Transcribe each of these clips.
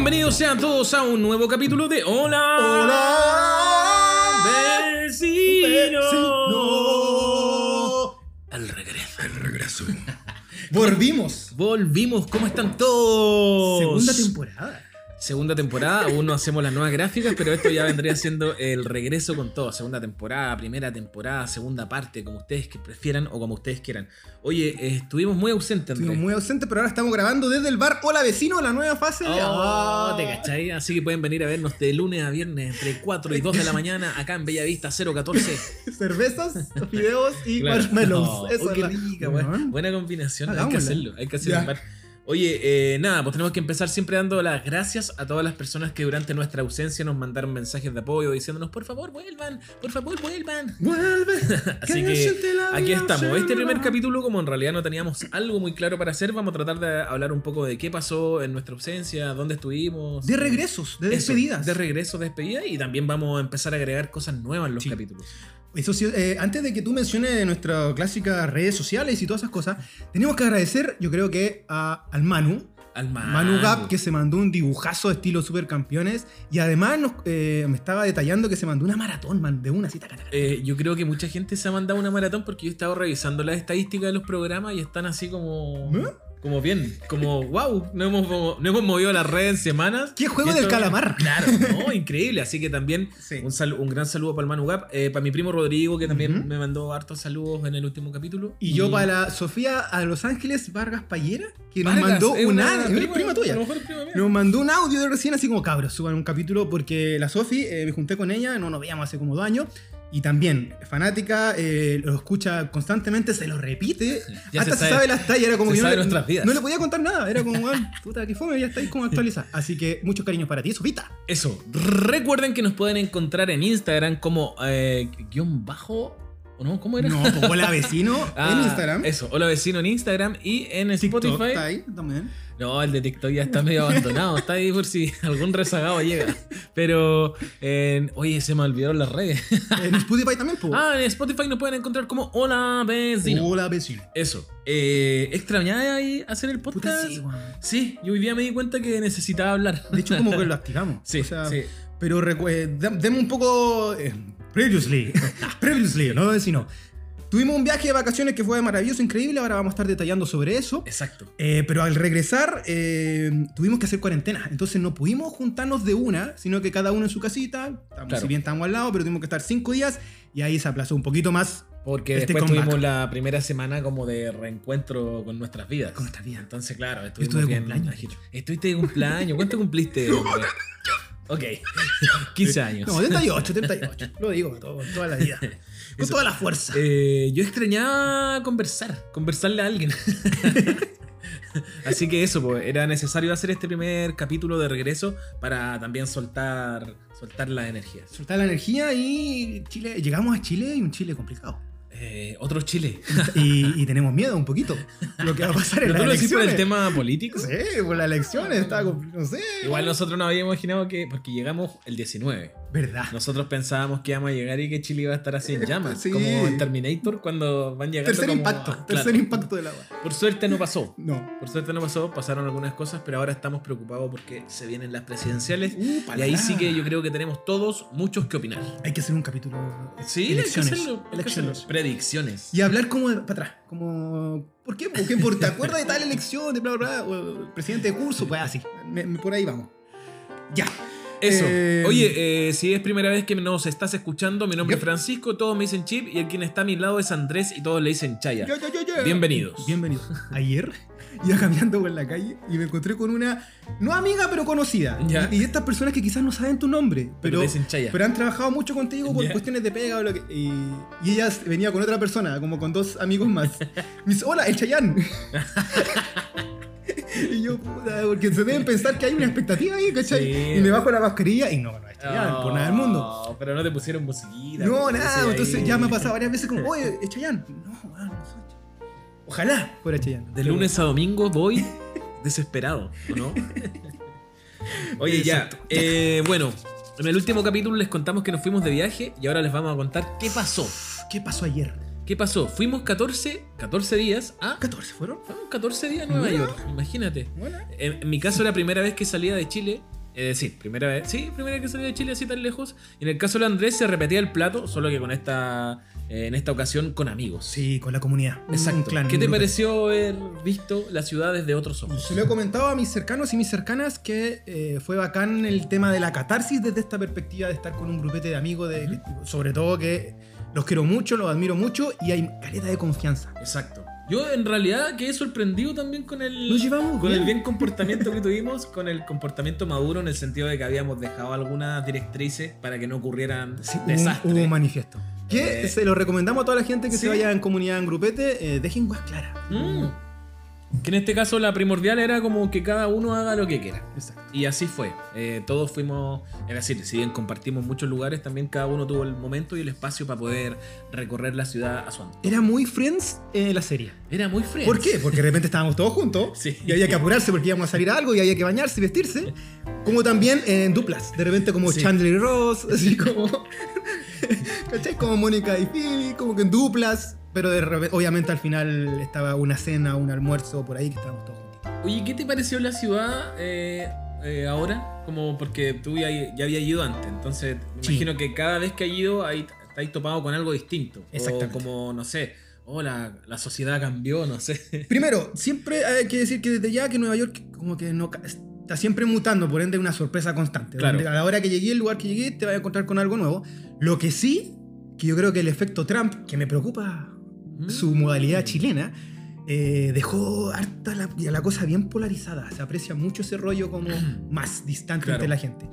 Bienvenidos sean todos a un nuevo capítulo de Hola. Hola. Vecino. Vecino. El regreso. El regreso. Volvimos. Volvimos. ¿Cómo están todos? Segunda temporada. Segunda temporada, aún no hacemos las nuevas gráficas, pero esto ya vendría siendo el regreso con todo. Segunda temporada, primera temporada, segunda parte, como ustedes que prefieran o como ustedes quieran. Oye, eh, estuvimos muy ausentes, Andrés. Estuvimos muy ausentes, pero ahora estamos grabando desde el bar Hola Vecino, la nueva fase de. Oh, Ah. ¿te cachai? Así que pueden venir a vernos de lunes a viernes entre 4 y 2 de la mañana acá en Bellavista 014. Cervezas, fideos y Claro. marshmallows. Eso oh, es qué la- rica, Weón. buena, combinación. Hay que hacerlo, hay que hacerlo. Ya. en bar. Oye, eh, nada, pues tenemos que empezar siempre dando las gracias a todas las personas que durante nuestra ausencia nos mandaron mensajes de apoyo diciéndonos, por favor, vuelvan, por favor, vuelvan. Vuelve. Así que aquí estamos. Este primer capítulo, como en realidad no teníamos algo muy claro para hacer, vamos a tratar de hablar un poco de qué pasó en nuestra ausencia, dónde estuvimos. De regresos, de Eso, despedidas. de regreso, despedida y también vamos a empezar a agregar cosas nuevas en los Sí. capítulos. Eso sí, eh, antes de que tú menciones nuestras clásicas redes sociales y todas esas cosas, tenemos que agradecer, yo creo que a- al Manu, Al Manu. Manu Gap, que se mandó un dibujazo de estilo supercampeones y además nos, eh, me estaba detallando que se mandó una maratón, man, de una cita. Eh, yo creo que mucha gente se ha mandado una maratón porque yo he estado revisando las estadísticas de los programas y están así como. ¿Eh? Como bien, como wow, no hemos, no hemos movido las redes en semanas. ¿Qué juego del calamar? Claro, no, increíble. Así que también Sí. un, sal- un gran saludo para el Manu Gap, eh, para mi primo Rodrigo, que también me mandó hartos saludos en el último capítulo. Y yo para la Sofía a Los Ángeles Vargas Payera, que nos Vargas, mandó es un audio, prima- tuya. Nos mandó un audio de recién, así como cabros, suban un capítulo, porque la Sofi, eh, me junté con ella, no nos veíamos hace como dos años, y también, fanática, eh, lo escucha constantemente, se lo repite, Ya hasta se se sabe- sabe, las tallas, era como que sabe no, le- nuestras vidas. no le podía contar nada, era como, "Ah, puta, que fome, ya estáis como actualizada. Así que muchos cariños para ti, Sofita. Eso, recuerden que nos pueden encontrar en Instagram como eh, guion bajo. ¿O no? ¿Cómo era? No, pues hola vecino Ah, en Instagram. Eso, hola vecino en Instagram y en TikTok Spotify. está ahí también. No, el de TikTok ya está medio abandonado. Está ahí por si algún rezagado llega. Pero, en- oye, se me olvidaron las redes. En Spotify también, pues. ah, en Spotify nos pueden encontrar como Hola Vecino. Hola vecino. Eso. Eh, ¿Extrañaba ahí hacer el Puta, podcast? sí, yo hoy día me di cuenta que necesitaba hablar. De hecho, como que lo activamos. Sí, O sea, sí. Pero eh, deme un poco. eh, previously. previously, no vecino. Tuvimos un viaje de vacaciones que fue maravilloso, increíble. Ahora vamos a estar detallando sobre eso. Exacto. Eh, pero al regresar, eh, tuvimos que hacer cuarentena. Entonces no pudimos juntarnos de una, sino que cada uno en su casita. Estamos- Claro. Si bien estamos al lado, pero tuvimos que estar cinco días. Y ahí se aplazó un poquito más Porque Este después comeback. tuvimos la primera semana como de reencuentro con nuestras vidas. Con nuestras vidas. Entonces, claro, estuvimos estuve de bien. cumpleaños. Estuviste de cumpleaños. ¿Cuánto cumpliste? ok. 15 años. No, 38, 38. Lo digo, todo- toda la vida. Con Eso. toda la fuerza. Eh, yo extrañaba conversar, conversarle a alguien. Así que eso, pues, era necesario hacer este primer capítulo de regreso para también soltar, soltar las energías. Soltar la energía y Chile, llegamos a Chile y un Chile complicado. Eh, otro Chile. Y, y tenemos miedo un poquito. Lo que va a pasar en ¿Pero las decís por elecciones. el tema político? Sí, por las elecciones, compl- no sé. Igual nosotros no habíamos imaginado que, porque llegamos el 19, Verdad. nosotros pensábamos que íbamos a llegar y que Chile iba a estar así en llamas, Sí. como en Terminator cuando van llegando Tercer como- impacto, Claro. tercer impacto del agua. Por suerte no pasó. No. Por suerte no pasó, pasaron algunas cosas, pero ahora estamos preocupados porque se vienen las presidenciales. Uh, Y ahí sí que yo creo que tenemos todos muchos que opinar. Hay que hacer un capítulo. Sí, hay que elecciones. hacerlo, elecciones. hacerlo. Predicciones. Y hablar como de- para atrás. Como. ¿Por qué? Porque por, ¿te acuerdas de tal elección? De bla, bla, bla? O presidente de curso, pues así. Me- por ahí vamos. Ya. Eso. Eh, Oye, eh, si es primera vez que nos estás escuchando, mi nombre es Francisco, todos me dicen Chip y el quien está a mi lado es Andrés y todos le dicen Chaya. Ya, ya, ya, ya. Bienvenidos. Bienvenidos. Ayer iba caminando por la calle y me encontré con una, no amiga, pero conocida. Ya. Y, y estas personas que quizás no saben tu nombre, Pero pero, te dicen Chaya. pero han trabajado mucho contigo por Ya. cuestiones de pega o lo que. Y, y ella venía con otra persona, como con dos amigos más. Me dice, hola, el Chayán. y yo, puta, porque se deben pensar que hay una expectativa ahí, ¿cachai? Sí. Y me bajo la mascarilla y no, no Chayán, por nada del mundo. No, Pero no te pusieron musiquita. No, pues, nada, ahí. entonces ya me ha pasado varias veces como, oye, es Chayán. No, weón, no soy Chayanne. Ojalá fuera Chayán. De lunes a domingo voy desesperado, ¿o no? Oye, ya. Eh, bueno, en el último capítulo les contamos que nos fuimos de viaje y ahora les vamos a contar qué pasó. ¿Qué pasó ayer? ¿Qué pasó? Fuimos 14, 14 días a... 14 fueron. Fueron 14 días a Nueva. York, imagínate. Bueno. En, en mi caso, la primera vez que salía de Chile, es decir, primera vez, sí, primera vez que salía de Chile así tan lejos. Y en el caso de Andrés se repetía el plato, solo que con esta, eh, en esta ocasión con amigos. Sí, con la comunidad. Un Exacto. clan, ¿Qué te grupo. pareció haber visto la ciudad desde otros ojos? Se lo he comentado a mis cercanos y mis cercanas que eh, fue bacán el tema de la catarsis desde esta perspectiva de estar con un grupete de amigos, de, sobre todo que los quiero mucho, los admiro mucho y hay caleta de confianza. Exacto. Yo en realidad quedé sorprendido también con el, llevamos con bien. el bien comportamiento que tuvimos, con el comportamiento maduro en el sentido de que habíamos dejado algunas directrices para que no ocurrieran Sí, desastres. hubo un manifiesto. Que Eh, se lo recomendamos a toda la gente que sí. se vaya en comunidad en grupete, eh, dejen guas claras. Mm. Que en este caso la primordial era como que cada uno haga lo que quiera. Exacto. Y así fue. Eh, todos fuimos, es decir, si bien compartimos muchos lugares, también cada uno tuvo el momento y el espacio para poder recorrer la ciudad a su antojo. Era muy Friends eh, la serie. Era muy frío. ¿Por qué? Porque de repente estábamos todos juntos Sí. y había que apurarse porque íbamos a salir a algo y había que bañarse y vestirse. Como también en duplas, de repente como Sí. Chandler y Ross, así como. ¿Cachai? Como Mónica y Phoebe, como que en duplas. Pero de repente, obviamente al final estaba una cena, un almuerzo por ahí que estábamos todos juntos. Oye, ¿qué te pareció la ciudad eh, eh, ahora? Como porque tú ya, ya habías ido antes, entonces me Sí. imagino que cada vez que has ido ahí estáis topado con algo distinto. Exactamente. O como, no sé, oh, la, la sociedad cambió, no sé. Primero, siempre hay que decir que desde ya que Nueva York como que no está siempre mutando, por ende una sorpresa constante. Claro. A la hora que llegué, el lugar que llegué, te vas a encontrar con algo nuevo. Lo que sí, que yo creo que el efecto Trump, que me preocupa Mm. su modalidad chilena, eh, dejó harta la, cosa bien polarizada. Se aprecia mucho ese rollo como más distante Claro. entre la gente.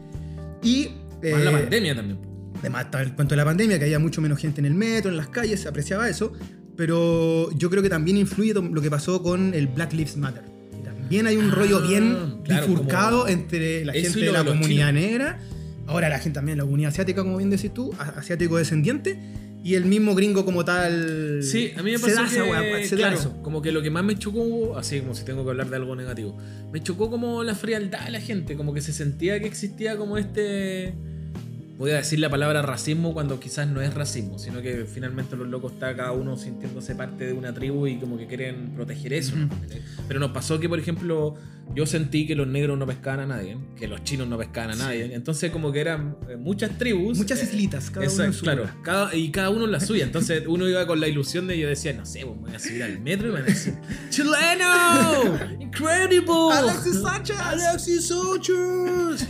Y... Más la eh, pandemia también. Además, el cuento de la pandemia, que había mucho menos gente en el metro, en las calles, se apreciaba eso. Pero yo creo que también influye lo que pasó con el Black Lives Matter. También hay un Ah, rollo bien claro, bifurcado entre la gente de la comunidad negra, ahora la gente también de la comunidad asiática, como bien decís tú, asiático descendiente, y el mismo gringo como tal. Sí, a mí me se pasó da que, esa weá, se da claro, eso. como que lo que más me chocó, así como si tengo que hablar de algo negativo, me chocó como la frialdad de la gente, como que se sentía que existía como este, voy a decir la palabra racismo cuando quizás no es racismo, sino que finalmente los locos está cada uno sintiéndose parte de una tribu y como que quieren proteger eso. ¿no? Pero nos pasó que, por ejemplo, yo sentí que los negros no pescaban a nadie, que los chinos no pescaban a nadie, entonces como que eran eh, muchas tribus. Muchas eh, islitas, cada uno en Exacto, su claro. Cada, y cada uno en la suya. Entonces uno iba con la ilusión de yo decía, no sé, pues, voy a subir al metro y me van a decir, ¡Chileno! ¡Incredible! Alexis Sánchez. ¡Alexis Sánchez!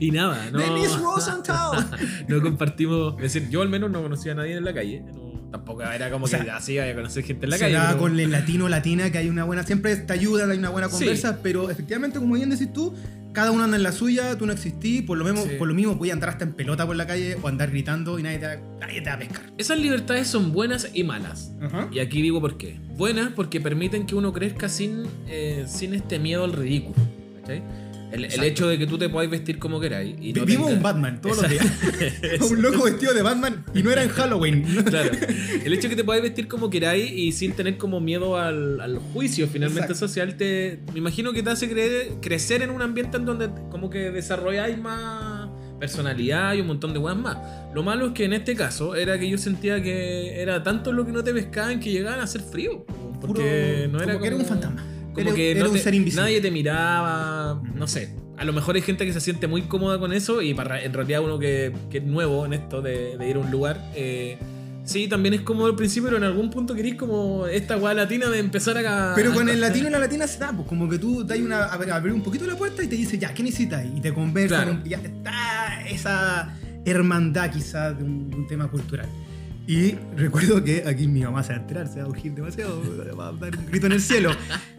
y nada, no. Dennis Rosenthal. no compartimos. Es decir, yo al menos no conocía a nadie en la calle. no- tampoco era como O sea, que así vaya a conocer gente en la calle. pero- con el latino latina que hay una buena siempre te ayuda hay una buena Sí. conversa pero efectivamente como bien decís tú cada uno anda en la suya tú no existís por lo mismo Sí. por lo mismo voy a andar hasta en pelota por la calle o andar gritando y nadie te, va- nadie te va a pescar Esas libertades son buenas y malas. Y aquí digo por qué. Buenas porque permiten que uno crezca sin, eh, sin este miedo al ridículo. ¿cachai? El, hecho de que tú te podáis vestir como queráis. Y no tengas- un Batman todos los días un loco vestido de Batman y no era en Halloween Claro. El hecho de que te podáis vestir como queráis y sin tener como miedo al, al juicio finalmente Exacto. social, te, me imagino que te hace creer- crecer en un ambiente en donde como que desarrolláis más personalidad y un montón de weas más. Lo malo es que en este caso era que yo sentía que era tanto lo que no te pescaban que llegaban a hacer frío. Porque Puro- no era como que era un fantasma Como Era- que era no un te- ser invisible. nadie te miraba, no sé. A lo mejor hay gente que se siente muy cómoda con eso y para en realidad uno que, que es nuevo en esto de, de ir a un lugar, eh, sí, también es cómodo al principio, pero en algún punto querís como esta weá latina de empezar a... pero con el latino y la latina se da pues como que tú das una ab- abrir un poquito la puerta y te dice ya ¿qué necesitas? y te conversan Claro. ya está esa hermandad quizás de un, de un tema cultural Y recuerdo que aquí mi mamá se va a enterar, se va a urgir demasiado, va a dar un grito en el cielo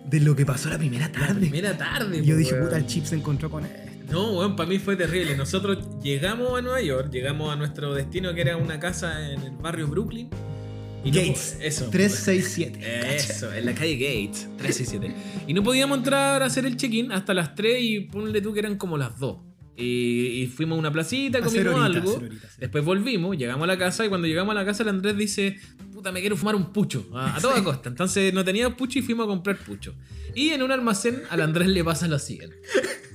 de lo que pasó la primera La tarde. primera tarde. Y yo po, dije, weón. puta, el chip se encontró con él. No, weón, para mí fue terrible. Nosotros llegamos a Nueva York, llegamos a nuestro destino que era una casa en el barrio Brooklyn. Y no- Gates. eso. 367. Eso, en la calle Gates, 367. Y no podíamos entrar a hacer el check-in hasta las 3 y ponle tú que eran como las 2. Y, y fuimos a una placita, comimos horita, algo. hacer horita, sí. Después volvimos, llegamos a la casa y cuando llegamos a la casa el Andrés dice, puta, me quiero fumar un pucho, a, a toda costa. Entonces no teníamos pucho y fuimos a comprar pucho. Y en un almacén al Andrés le pasa lo siguiente.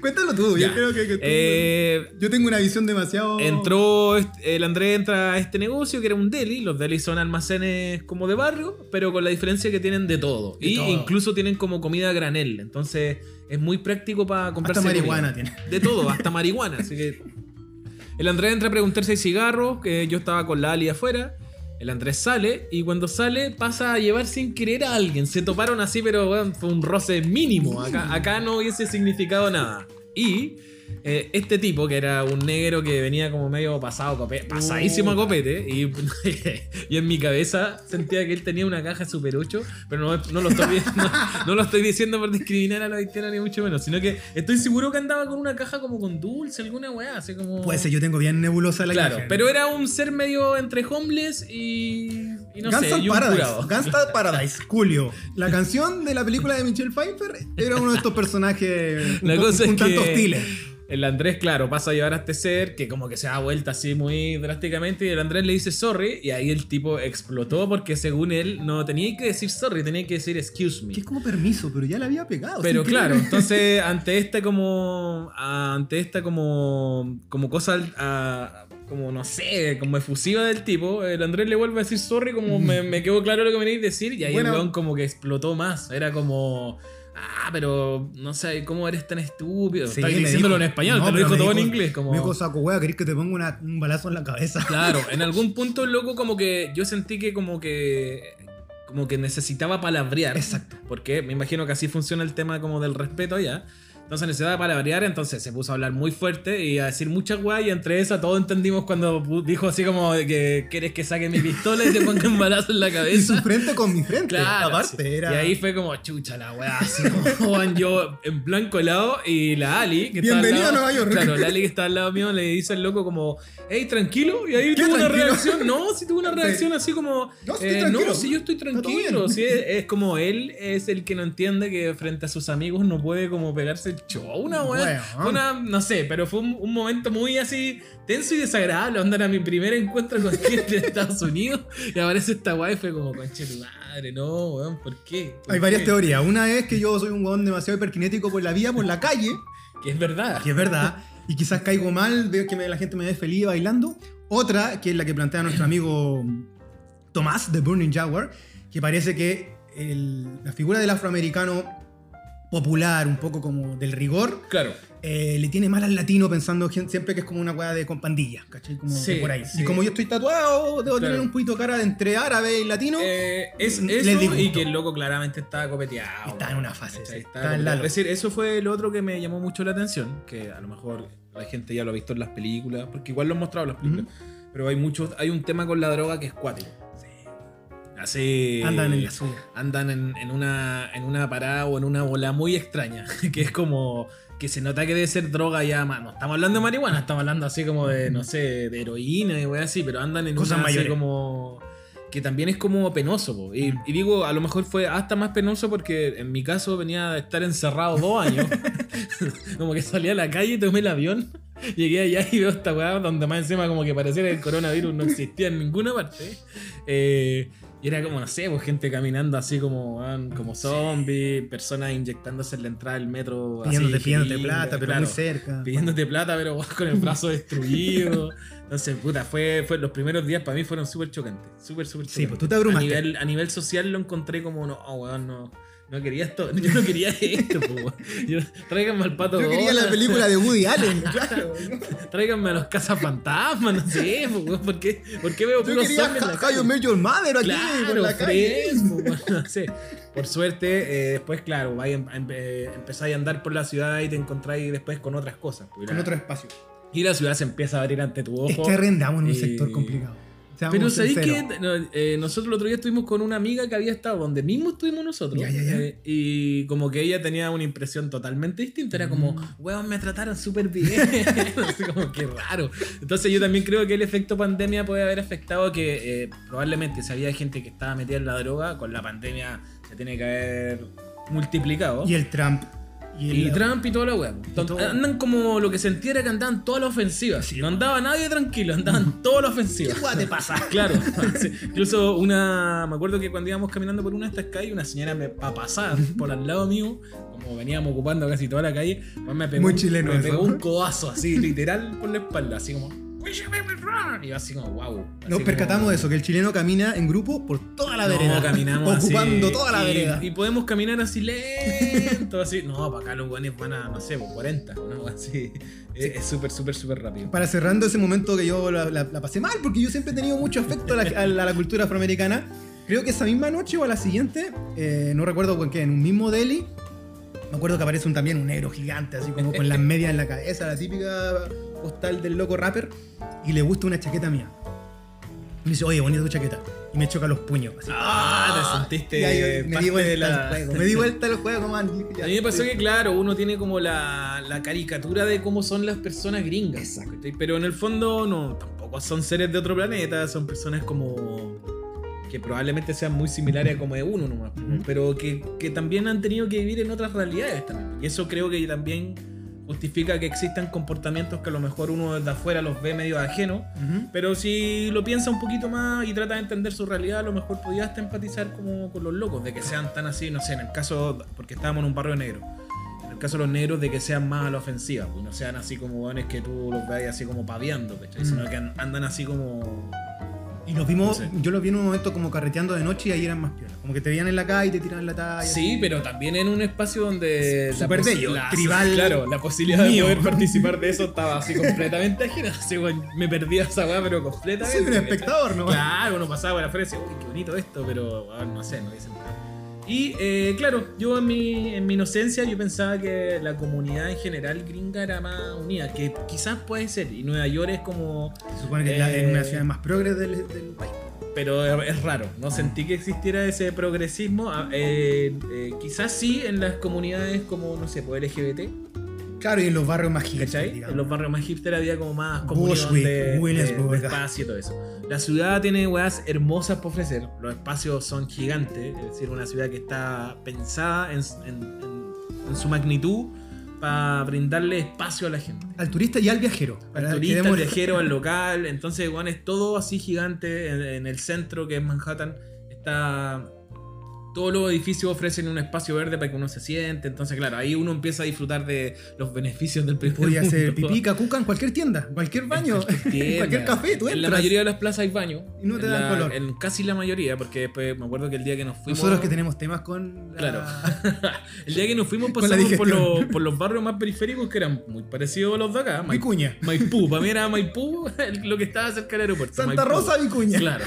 Cuéntalo tú, Ya. yo creo que, que tú- Eh, Yo tengo una visión demasiado. Entró, el Andrés entra a este negocio que era un deli. Los delis son almacenes como de barrio, pero con la diferencia que tienen de todo. De y todo. incluso tienen como comida granel. Entonces es muy práctico para comprarse Hasta marihuana tiene. De todo, hasta marihuana. Así que el Andrés entra a preguntar si hay cigarros, que yo estaba con la Ali afuera. El Andrés sale y cuando sale pasa a llevar sin querer a alguien. Se toparon así, pero fue un roce mínimo. Acá, acá no hubiese significado nada. Y eh, este tipo, que era un negro que venía como medio pasado, cope- pasadísimo a copete, y, y en mi cabeza sentía que él tenía una caja Super 8, pero no, no lo, estoy, di- no, no lo estoy diciendo por discriminar a la haitiana ni mucho menos, sino que estoy seguro que andaba con una caja como con dulce, alguna weá, así como... Puede ser, yo tengo bien nebulosa la Claro, imagen. pero era un ser medio entre homeless y, y no Gangsta sé, y un Paradise. Gangsta Paradise, Julio. La canción de la película de Michelle Pfeiffer era uno de estos personajes un, po- cosa un es tanto que hostiles. El Andrés, claro, pasa a llevar a este ser que como que se da vuelta así muy drásticamente y el Andrés le dice sorry y ahí el tipo explotó porque según él no tenía que decir sorry, tenía que decir excuse me. Que es como permiso, pero ya la había pegado. Pero claro, entonces ante esta como ante esta como como cosa ah, como no sé, como efusiva del tipo, el Andrés le vuelve a decir sorry como me, me quedó claro lo que me queréis decir y ahí Bueno. el weón como que explotó más, era como Ah, pero no sé, ¿cómo eres tan estúpido? Sí, Estás diciéndolo dijo- en español, no, te lo dijo todo en inglés. Como... Me dijo, saco hueá, ¿querés que te ponga una- un balazo en la cabeza? Claro, en algún punto, loco, como que yo sentí que como que como que necesitaba palabrear. Exacto. Porque me imagino que así funciona el tema como del respeto allá. Entonces necesitaba palabrear, entonces se puso a hablar muy fuerte y a decir muchas guay y entre esas todos entendimos cuando dijo así como que quieres que saque mi pistola y te ponga un balazo en la Y su cabeza. frente con mi frente. Claro, aparte, sí. era. Y ahí fue como chucha la weá, así como Juan, yo en blanco helado y la Ali, que está al Bienvenido lado- a Nueva York. Claro, la Ali que está al lado mío le dice al loco como, hey, tranquilo, y ahí ¿Qué tuvo una reacción, no, sí tuvo una reacción así como, No, sí, eh, tranquilo. no, sí, yo estoy tranquilo, sí, es, es como él es el que no entiende que frente a sus amigos no puede como pegarse el show, una weá, Weón. fue una, no sé, pero fue un, un momento muy así tenso y desagradable, onda era mi primer encuentro con gente de Estados Unidos y aparece esta weá y fue como, conche tu madre, no, weón, ¿por qué? ¿Por Hay varias qué?". teorías. Una es que yo soy un huevón demasiado hiperkinético por la vía, por la calle, Que es verdad. que es verdad, y quizás caigo mal, veo que me- la gente me ve feliz bailando. Otra, que es la que plantea nuestro amigo Tomás de Burning Jaguar, que parece que el- la figura del afroamericano popular, un poco como del rigor, Claro. eh, le tiene mal al latino pensando siempre que es como una weá de con pandillas, ¿cachai? Como Sí, por ahí. sí. Y como yo estoy tatuado, debo tener Claro. un poquito de cara de entre árabe y latino. Eh, es eso y que el loco claramente estaba copeteado. Está en una fase. Está en. Es decir, eso fue lo otro que me llamó mucho la atención, que a lo mejor la gente ya lo ha visto en las películas, porque igual lo han mostrado en las películas, pero hay muchos, hay un tema con la droga que es cuático. Así Andan en la suya. andan en, en una, en una parada o en una bola muy extraña, que es como que se nota que debe ser droga ya, no estamos hablando de marihuana, estamos hablando así como de, no sé, de heroína y wey así, pero andan en Cosas una así mayores. como que también es como penoso, po. Y, y digo, a lo mejor fue hasta más penoso porque en mi caso venía de estar encerrado dos años, como que salí a la calle, tomé el avión, llegué allá y veo esta weá donde más encima como que pareciera que el coronavirus no existía en ninguna parte. Eh, y era como, no sé, pues gente caminando así como, como zombies, personas inyectándose en la entrada del metro. así, Pidiéndote, pidiéndote jeringas, plata, pero claro, muy cerca. Pidiéndote plata, pero con el brazo destruido. Entonces, puta, fue, fue los primeros días para mí fueron súper chocantes. Súper, súper Sí, chocantes. pues tú te abrumaste. A nivel, a nivel social lo encontré como, no, oh, weón, no. No quería esto, yo no quería esto, weón. Yo- Tráiganme al pato Yo quería la película de Woody Allen, claro. Tráiganme a los cazafantasmas, no sé, weón, ¿por qué, ¿por qué veo Yo puros zombies en la calle? Mother aquí la calle. bueno, no sé. Por suerte, eh, después, claro, vais a em- eh, empezáis a andar por la ciudad y te encontráis después con otras cosas. Con la- otro espacio. Y la ciudad se empieza a abrir ante tu ojo. Es que arrendamos en un y- sector complicado. Seamos Pero sabéis que no, eh, nosotros el otro día estuvimos con una amiga que había estado donde mismo estuvimos nosotros. Ya, ya, ya. eh, y como que ella tenía una impresión totalmente distinta. Era como, Mm. weón, me trataron súper bien. Así como que raro. Entonces yo también creo que el efecto pandemia puede haber afectado que eh, probablemente si había gente que estaba metida en la droga, con la pandemia se tiene que haber multiplicado. Y el Trump Y, el- Trump y toda la weá. Andan como lo que sentía era que andaban toda la ofensiva. no andaba nadie tranquilo, andaban toda la ofensiva. ¿Qué te pasa? Claro, sí. incluso una. Me acuerdo que cuando íbamos caminando por una de estas calles, una señora me pa pasar por al lado mío, como veníamos ocupando casi toda la calle, pues me pegó, Muy un- chileno me eso. pegó un codazo así, literal, por la espalda, así como. Y así como, wow. Nos percatamos de eso, que el chileno camina en grupo por toda la vereda. No, caminamos Ocupando así, toda la y- vereda. Y podemos caminar así lento, así. No, para acá los guanes van a, no sé, por 40, ¿no? Así. Es es súper, súper, súper rápido. Para cerrando ese momento que yo la, la- la pasé mal, porque yo siempre he tenido mucho afecto a la, a la- cultura afroamericana. Creo que esa misma noche o a la siguiente, eh, no recuerdo con qué, en un mismo deli, me acuerdo que aparece un, también un negro gigante, así como con las medias en la cabeza, la típica postal del loco rapper, y le gusta una chaqueta mía. Me dice, oye, bonita tu chaqueta. Y me choca los puños. Así. Ah, te sentiste Y ahí me di vuelta de la- al juego. Me di vuelta al juego, man. A mí me pasó que, claro, uno tiene como la, la caricatura de cómo son las personas gringas. ¿cachai? Pero en el fondo, no, tampoco son seres de otro planeta, son personas como. que probablemente sean muy similares a como es uno nomás. Ujú. Pero que, que también han tenido que vivir en otras realidades también. Y eso creo que también justifica que existan comportamientos que a lo mejor uno desde afuera los ve medio ajenos. Ujú. Pero si lo piensa un poquito más y trata de entender su realidad, a lo mejor podía hasta empatizar como con los locos, de que sean tan así, no sé, en el caso, porque estábamos en un barrio negro, en el caso de los negros, de que sean más a la ofensiva, pues no sean así como hueones que tú los veas así como paviando, ¿cachai? Mm. Sino que an- andan así como... Y los vimos, No sé. yo los vi en un momento como carreteando de noche y ahí eran más piolas. Como que te veían en la calle y te tiraban la talla. Sí, pero también en un espacio donde... la Súper bello, la- tribal Claro, la posibilidad mío. de poder participar de eso estaba así completamente ajena. Así, weón, me perdía esa weá, pero completamente. Soy un espectador, ¿no? Claro, uno pasaba por afuera y decía, uy, qué bonito esto, pero ah, no sé, no dicen nada. Y eh, claro, yo en mi, en mi inocencia yo pensaba que la comunidad en general gringa era más unida, que quizás puede ser, y Nueva York es como... Se supone que es es Eh, una ciudad más progres del, del país. Pero es raro, no sentí que existiera ese progresismo. ah, eh, eh, quizás sí en las comunidades como, no sé, pues LGBT, Claro, y en los barrios más hipster. En los barrios más hipster había como más comunión de, de, de espacio y todo eso. La ciudad tiene weas hermosas para ofrecer. Los espacios son gigantes. Es decir, una ciudad que está pensada en, en- en- en su magnitud para brindarle espacio a la gente. Al turista y al viajero. Al turista, al viajero, al local. Entonces, weón, es todo así gigante. En, en el centro, que es Manhattan, está. Todos los edificios ofrecen un espacio verde para que uno se siente. Entonces, claro, ahí uno empieza a disfrutar de los beneficios del primer Podía hacer pipí, cacuca en cualquier tienda, cualquier baño, En cualquier, en tienda. cualquier café. Tú En la entras. mayoría de las plazas hay baño. Y no te dan la- color. En casi la mayoría, porque después me acuerdo que el día que nos fuimos. Nosotros que tenemos temas con. la- Claro. el día que nos fuimos pasamos por los, por los barrios más periféricos que eran muy parecidos a los de acá. Vicuña. Maipú. para mí era Maipú lo que estaba cerca del aeropuerto. Santa Maipú. Rosa, Vicuña. Claro.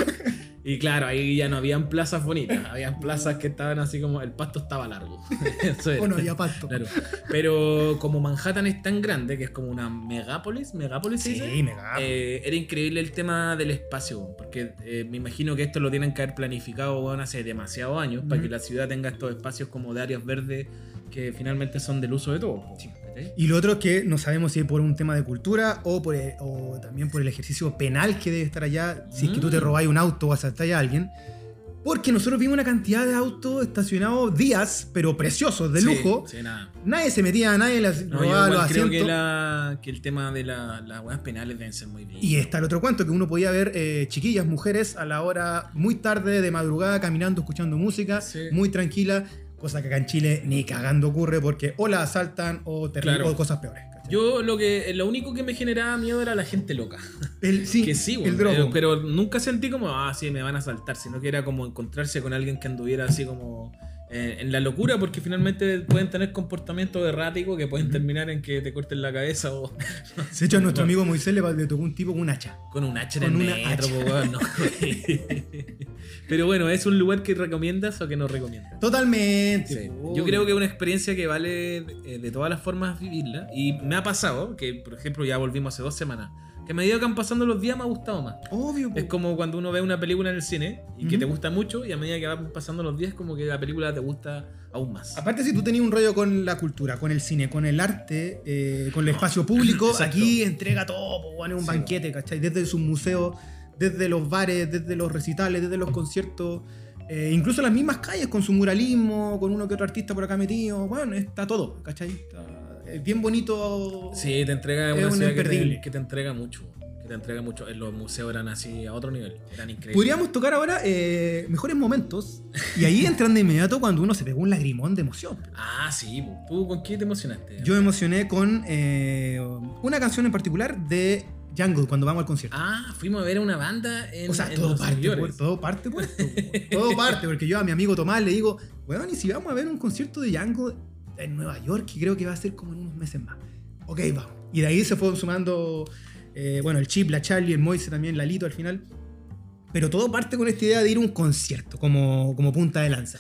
Y claro, ahí ya no habían plazas bonitas, habían plazas que estaban así como el pasto estaba largo. Eso era. O no había pasto. Claro. Pero como Manhattan es tan grande, que es como una megápolis, megápolis dice? Sí, mega. Eh, era increíble el tema del espacio, porque eh, me imagino que esto lo tienen que haber planificado weón, hace demasiados años para que la ciudad tenga estos espacios como de áreas verdes que finalmente son del uso de todos. Sí. Y lo otro es que no sabemos si es por un tema de cultura o, por o también por el ejercicio penal que debe estar allá, si es que tú te Mm. robáis un auto o asaltáis a alguien. Porque nosotros vimos una cantidad de autos estacionados días, pero preciosos, de lujo. sí, nada. Nadie se metía, nadie les No, yo robaba los creo asientos. que, la- que el tema de la- las weas penales deben ser muy bien. Y está el otro cuento, que uno podía ver eh, chiquillas, mujeres, a la hora muy tarde de madrugada, caminando, escuchando música, Sí. muy tranquila, cosa que acá en Chile ni cagando ocurre porque o la asaltan o, Claro. o cosas peores. ¿cachai? Yo lo que lo único que me generaba miedo era la gente loca. el, sí, que sí, el weón, drogo. pero, pero nunca sentí como, ah, sí, me van a saltar, sino que era como encontrarse con alguien que anduviera así como eh, en la locura, porque finalmente pueden tener comportamientos erráticos que pueden terminar en que te corten la cabeza o De hecho, a nuestro amigo Moisés le, le tocó un tipo con un hacha. con un hacha en el una metro, hacha. po, no. Pero bueno, ¿es un lugar que recomiendas o que no recomiendas? Totalmente. Sí. Yo creo que es una experiencia que vale eh, de todas las formas vivirla. Y me ha pasado que, por ejemplo, ya volvimos hace dos semanas. Que a medida que han pasando los días me ha gustado más. Obvio. Es como cuando uno ve una película en el cine y que te gusta mucho y a medida que van pasando los días como que la película te gusta aún más. Aparte, si tú tenías un rollo con la cultura, con el cine, con el arte, eh, con el espacio público, aquí entrega todo, po, weón, es un Sí, banquete, ¿cachai? Desde sus museos, desde los bares, desde los recitales, desde los conciertos. Eh, incluso las mismas calles con su muralismo, con uno que otro artista por acá metido. Bueno, está todo, ¿cachai? Está- es bien bonito. Sí, te entrega Es una un ciudad que te, que te entrega mucho. Que te entrega mucho. En los museos eran así a otro nivel. Eran increíbles. Podríamos tocar ahora eh, mejores momentos. Y ahí entran de inmediato cuando uno se pegó un lagrimón de emoción. Ah, sí. ¿Tú con qué te emocionaste? Yo me emocioné con eh, una canción en particular de Jungle cuando vamos al concierto. Ah, fuimos a ver a una banda en. o sea, en todo los parte, por- todo parte, puesto. todo parte, porque yo a mi amigo Tomás le digo, weón, y si vamos a ver un concierto de Jungle en Nueva York, que creo que va a ser como en unos meses más. Ok, vamos. Y de ahí se fueron sumando, eh, bueno, el Chip, la Charlie, el Moise también, Lalito al final. Pero todo parte con esta idea de ir a un concierto como, como punta de lanza.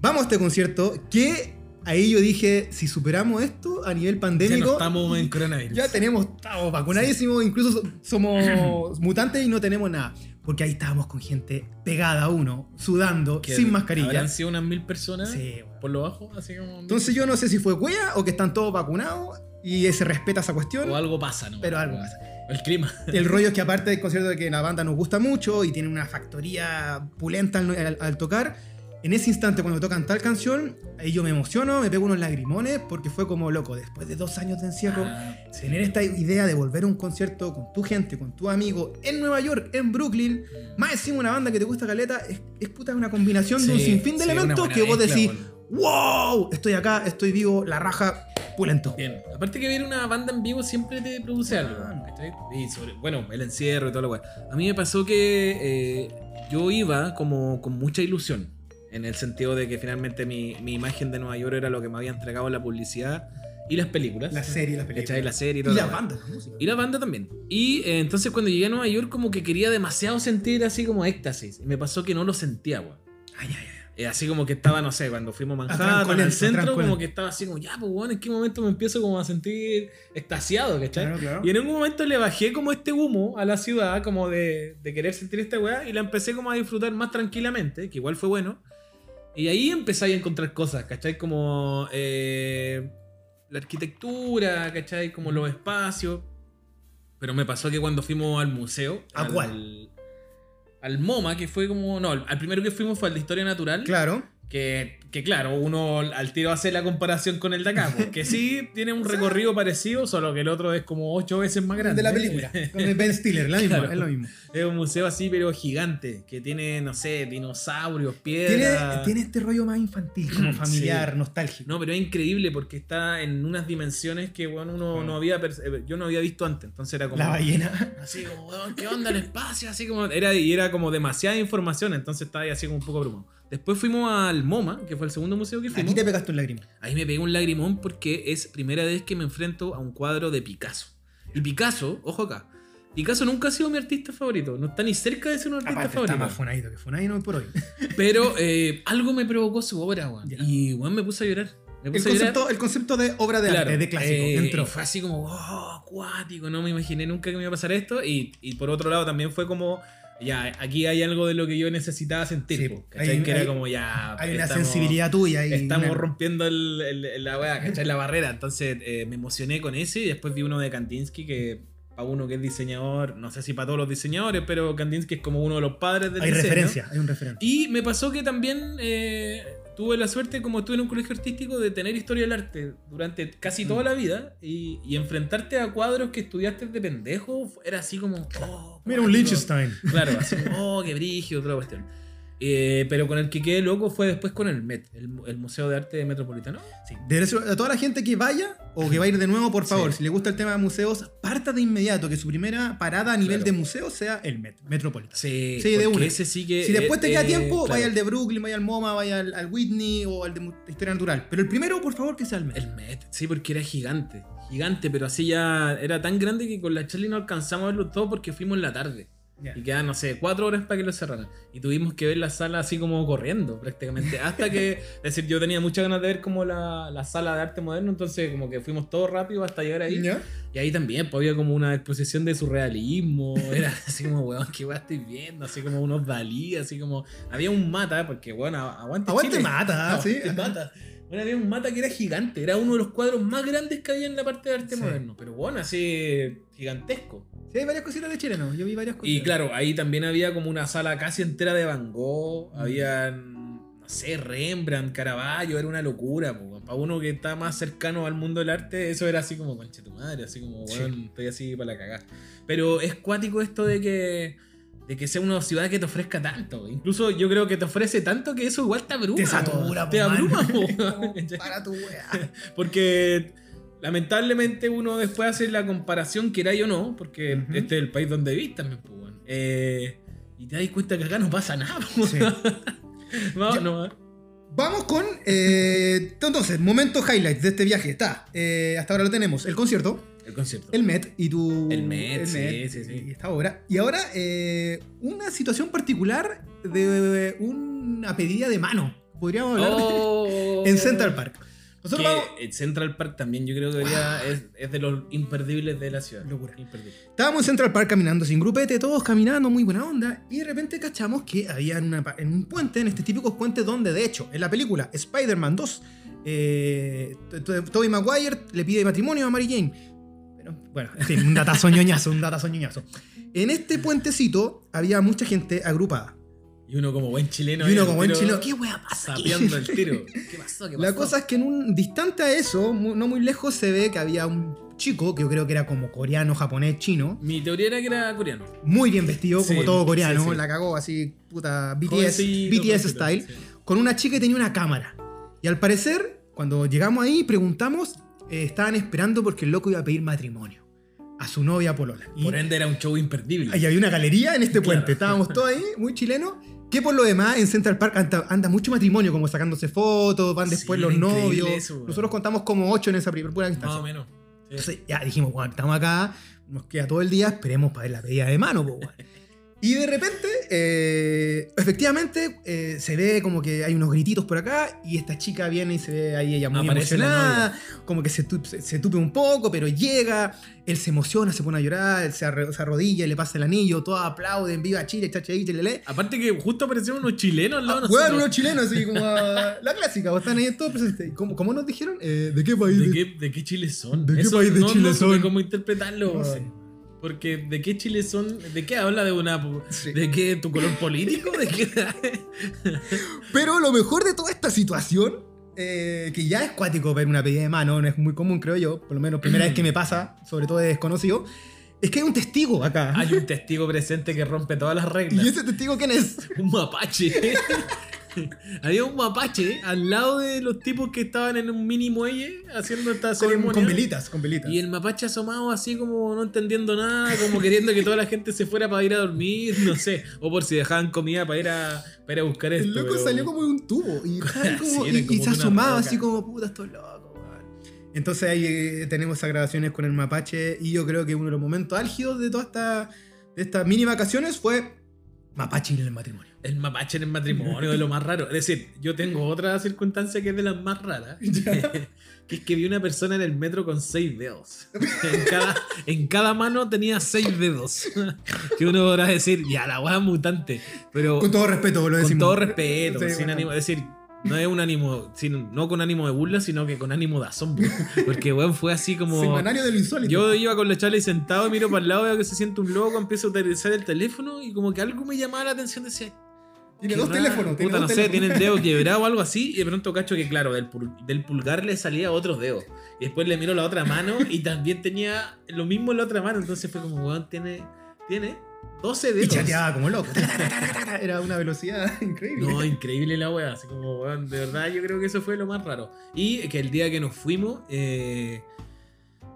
Vamos a este concierto que ahí yo dije, si superamos esto a nivel Ya pandémico, no estamos en coronavirus. ya tenemos, estamos vacunadísimos, incluso so- somos mutantes y no tenemos nada. Porque ahí estábamos con gente pegada a uno, sudando, Que sin mascarilla. Habrán sido unas mil personas Sí, por lo bajo, así como. Entonces yo no sé si fue cuea o que están todos vacunados y se respeta esa cuestión, O algo pasa, ¿no? pero algo pasa. El clima. El rollo es que aparte del concierto de que la banda nos gusta mucho y tiene una factoría pulenta al, al- al tocar, en ese instante cuando tocan tal canción, ahí yo me emociono, me pego unos lagrimones porque fue como loco, después de dos años de encierro, Ah, tener esta idea de volver a un concierto con tu gente, con tu amigo, en Nueva York, en Brooklyn, más encima una banda que te gusta caleta, es, es puta una combinación de un sinfín de sí, elementos que vos decís, wow, estoy acá, estoy vivo, la raja, pulento. Bien. Aparte que ver una banda en vivo siempre te produce algo. Ah. ¿cachai? Y sobre, bueno, el encierro y todo lo cual. A mí me pasó que eh, yo iba como con mucha ilusión. En el sentido de que finalmente mi, mi imagen de Nueva York era lo que me había entregado la publicidad y las películas. La serie, las películas. La serie y Y todo. la cual. banda, la música. Y la banda también. Y eh, entonces cuando llegué a Nueva York como que quería demasiado sentir así como éxtasis. Y me pasó que no lo sentía, weón. Ay, ay, ay. Eh, así como que estaba, no sé, cuando fuimos a Manhattan, al centro, como que estaba así como, ya, pues, weón, ¿en qué momento me empiezo como a sentir extasiado, ¿cachai? Claro, claro. Y en un momento le bajé como este humo a la ciudad, como de, de querer sentir esta weá, y la empecé como a disfrutar más tranquilamente, que igual fue bueno. Y ahí empecé a encontrar cosas, ¿cachai? Como eh, la arquitectura, ¿cachai? Como los espacios. Pero me pasó que cuando fuimos al museo. ¿A al, cuál? Al MoMA, que fue como. No, al primero que fuimos fue al de Historia Natural. Claro. Que, que claro, uno al tiro hace la comparación con el de acá. po, Que sí tiene un recorrido parecido, solo que el otro es como ocho veces más grande. De la película. Con el Ben Stiller, la misma, Claro. es lo mismo. Es un museo así, pero gigante, que tiene, no sé, dinosaurios, piedras. tiene este rollo más infantil, como familiar, Sí. nostálgico. No, pero es increíble porque está en unas dimensiones que bueno, uno no había eh, yo no había visto antes. Entonces era como. La ballena. Así como, ¿qué onda el espacio? Así como. Era, y era como demasiada información, entonces estaba ahí así como un poco abrumado. Después fuimos al MoMA, que fue el segundo museo que fuimos. Aquí te pegaste un lágrima. Ahí me pegué un lagrimón porque es primera vez que me enfrento a un cuadro de Picasso. Y Picasso, ojo acá, Picasso nunca ha sido mi artista favorito. No está ni cerca de ser un artista Aparte está favorito. más funadito que funadito por hoy. Pero eh, algo me provocó su obra, weón. Y weón me puse a llorar. Me El llorar. concepto, el concepto de obra de Claro, arte, de clásico, eh, entró. fue así como, oh, acuático, no me imaginé nunca que me iba a pasar esto. Y, y por otro lado también fue como, ya, aquí hay algo de lo que yo necesitaba sentir. Sí, po, ¿cachai? hay- que era como ya. Hay una estamos- sensibilidad tuya y Estamos una- rompiendo el, el- la. La barrera. Entonces eh, me emocioné con ese y después vi uno de Kandinsky que para uno que es diseñador, no sé si para todos los diseñadores, pero Kandinsky es como uno de los padres del Hay diseño. referencia, hay un referente. Y me pasó que también eh, tuve la suerte, como estuve en un colegio artístico, de tener historia del arte durante casi toda la vida y, y enfrentarte a cuadros que estudiaste de pendejo era así como. oh, Mira un. Liechtenstein. Claro, así como, oh, qué brillo, otra cuestión. Eh, pero con el que quedé loco fue después con el MET, el, el Museo de Arte Metropolitano. Sí. De eso, a toda la gente que vaya o que va a ir de nuevo, por favor, Sí. si le gusta el tema de museos, parta de inmediato, que su primera parada a nivel Claro. de museo sea el Met, Metropolitan. Sí, Sí, de una. ese sí que. Si después te queda eh, tiempo, claro. vaya al de Brooklyn, vaya al MoMA, vaya al, al Whitney o al de Historia Natural. Pero el primero, por favor, que sea el Met. El Met, sí, porque era gigante. Gigante, pero así ya era tan grande que con la Charlie no alcanzamos a verlo todo porque fuimos en la tarde. Y quedaban, no sé, cuatro horas para que lo cerraran. Y tuvimos que ver la sala así como corriendo, prácticamente. Hasta que, es decir, yo tenía muchas ganas de ver como la, la sala de arte moderno, entonces como que fuimos todo rápido hasta llegar ahí. Y ahí también pues, había como una exposición de surrealismo. Era así como, weón, qué weón estoy viendo. Así como unos Dalí, así como. Había un mata, porque, bueno, aguante. Aguante Chile. mata, sí. Mata. Bueno, había un mata que era gigante. Era uno de los cuadros más grandes que había en la parte de arte Sí. moderno. Pero bueno, así gigantesco. Sí, hay varias cositas de chileno. Yo vi varias cosas. Y claro, ahí también había como una sala casi entera de Van Gogh. Mm. Habían, no sé, Rembrandt, Caravaggio, era una locura. Para uno que está más cercano al mundo del arte, eso era así como, conche tu madre, así como, Sí. weón, estoy así para la cagada. Pero es cuático esto de que, de que sea una ciudad que te ofrezca tanto. Incluso yo creo que te ofrece tanto que eso igual te abruma. Te satura, Te po, abruma, po. Para tu wea. Porque lamentablemente uno después hace la comparación, quiera o no, porque este es el país donde vivís también, pues. Eh, y te das cuenta que acá no pasa nada, pues. Sí. Vamos, no, Vamos con. eh, entonces, momentos highlights de este viaje. Está. eh, hasta ahora lo tenemos. El concierto, el concierto. el Met y tu. El Met, sí, sí, sí. Y esta obra. Y ahora, eh, una situación particular de una pedida de mano. Podríamos hablar de- Oh. en Central Park. Nosotros Que Central Park también yo creo que debería- es, es de los imperdibles de la ciudad. Locura. Imperdible. Estábamos en Central Park caminando sin grupete, todos caminando, muy buena onda, y de repente cachamos que había en, una pa- en un puente, en este típico puente donde, de hecho, en la película Spider-Man 2, eh, T- T- Tobey Maguire le pide matrimonio a Mary Jane. Pero, bueno, en fin, un datazo ñoñazo, un datazo ñoñazo. En este puentecito había mucha gente agrupada. Y uno como buen chileno. y uno como en pero chino, ¿qué wea pasa? aquí?" Sapeando el tiro. ¿Qué pasó? ¿Qué pasó? La cosa es que en un distante a eso, no muy lejos, se ve que había un chico, que yo creo que era como coreano, japonés, chino, Mi teoría era que era coreano. muy bien vestido, como Sí, todo coreano, sí, sí. la cagó así, puta, BTS, Jovencito, BTS style, con una chica que tenía una cámara. Y al parecer, cuando llegamos ahí, preguntamos, eh, estaban esperando porque el loco iba a pedir matrimonio a su novia Polola. Y, Por ende era un show imperdible. y había una galería en este Claro. puente, estábamos todos ahí, muy chilenos. Que por lo demás en Central Park anda, anda mucho matrimonio, como sacándose fotos, van después Sí, los novios. eso. Nosotros contamos como ocho en esa primera Más instancia. o menos. Sí. Entonces ya dijimos, bueno, estamos acá, nos queda todo el día, esperemos para ver la pedida de mano, weón. Y de repente, eh, efectivamente, eh, se ve como que hay unos grititos por acá y esta chica viene y se ve ahí ella muy Aparece emocionada, como que se, tu- se, tupe un poco, pero llega, él se emociona, se pone a llorar, se, se arrodilla, le pasa el anillo, todos aplauden, viva Chile, chachaí, lele. Aparte que justo aparecieron unos chilenos al lado de Bueno, unos chilenos, así como ah, la clásica, o están ahí todos presentes. ¿Cómo, cómo nos dijeron? Eh, ¿De qué país? ¿De qué, ¿De qué Chile son? ¿De qué país de no, Chile no son? cómo interpretarlo. No weón. sé. Porque ¿de qué Chile son? ¿De qué habla de una... Sí. ¿De qué? ¿Tu color político? ¿De qué? Pero lo mejor de toda esta situación, eh, que ya es cuático ver una pedida de mano, no es muy común, creo yo, por lo menos primera vez que me pasa, sobre todo de desconocido, es que hay un testigo acá. Hay un testigo presente que rompe todas las reglas. ¿Y ese testigo quién es? Un mapache. Había un mapache al lado de los tipos que estaban en un mini muelle haciendo esta Con, ceremonia. con velitas, con velitas. Y el mapache asomado así como no entendiendo nada, como queriendo que toda la gente se fuera para ir a dormir, no sé. O por si dejaban comida para ir a, para ir a buscar esto. El loco pero- salió como de un tubo y, como- Sí, y- y se asomaba así como, puta, estoy loco. weón". Entonces ahí eh, tenemos esas grabaciones con el mapache y yo creo que uno de los momentos álgidos de todas esta, de estas mini vacaciones fue mapache en el matrimonio. El mapache en el matrimonio, de lo más raro. Es decir, yo tengo otra circunstancia que es de las más raras. que es que vi una persona en el metro con seis dedos. En cada, en cada mano tenía seis dedos. que uno podrá decir, ya, la weá mutante. Pero Con todo respeto, lo con todo respeto, Sí, sin bueno. ánimo. Es decir, no es un ánimo, sin- no con ánimo de burla, sino que con ánimo de asombro. Porque weón fue así como. Semanario de lo insólito. Yo iba con la charla y sentado, miro para el lado, veo que se siente un loco, empiezo a utilizar el teléfono y como que algo me llamaba la atención, decía, tiene qué dos raro, teléfonos. Tiene puta, dos no sé, tiene el dedo quebrado o algo así, y de pronto cacho que, claro, del, pul- del pulgar le salía otro dedo. Y después le miro la otra mano y también tenía lo mismo en la otra mano. Entonces fue como, weón, tiene, tiene 12 Y dedos. chateaba como loco. Era una velocidad increíble. No, increíble la wea, así como, weón, de verdad yo creo que eso fue lo más raro. Y que el día que nos fuimos, eh,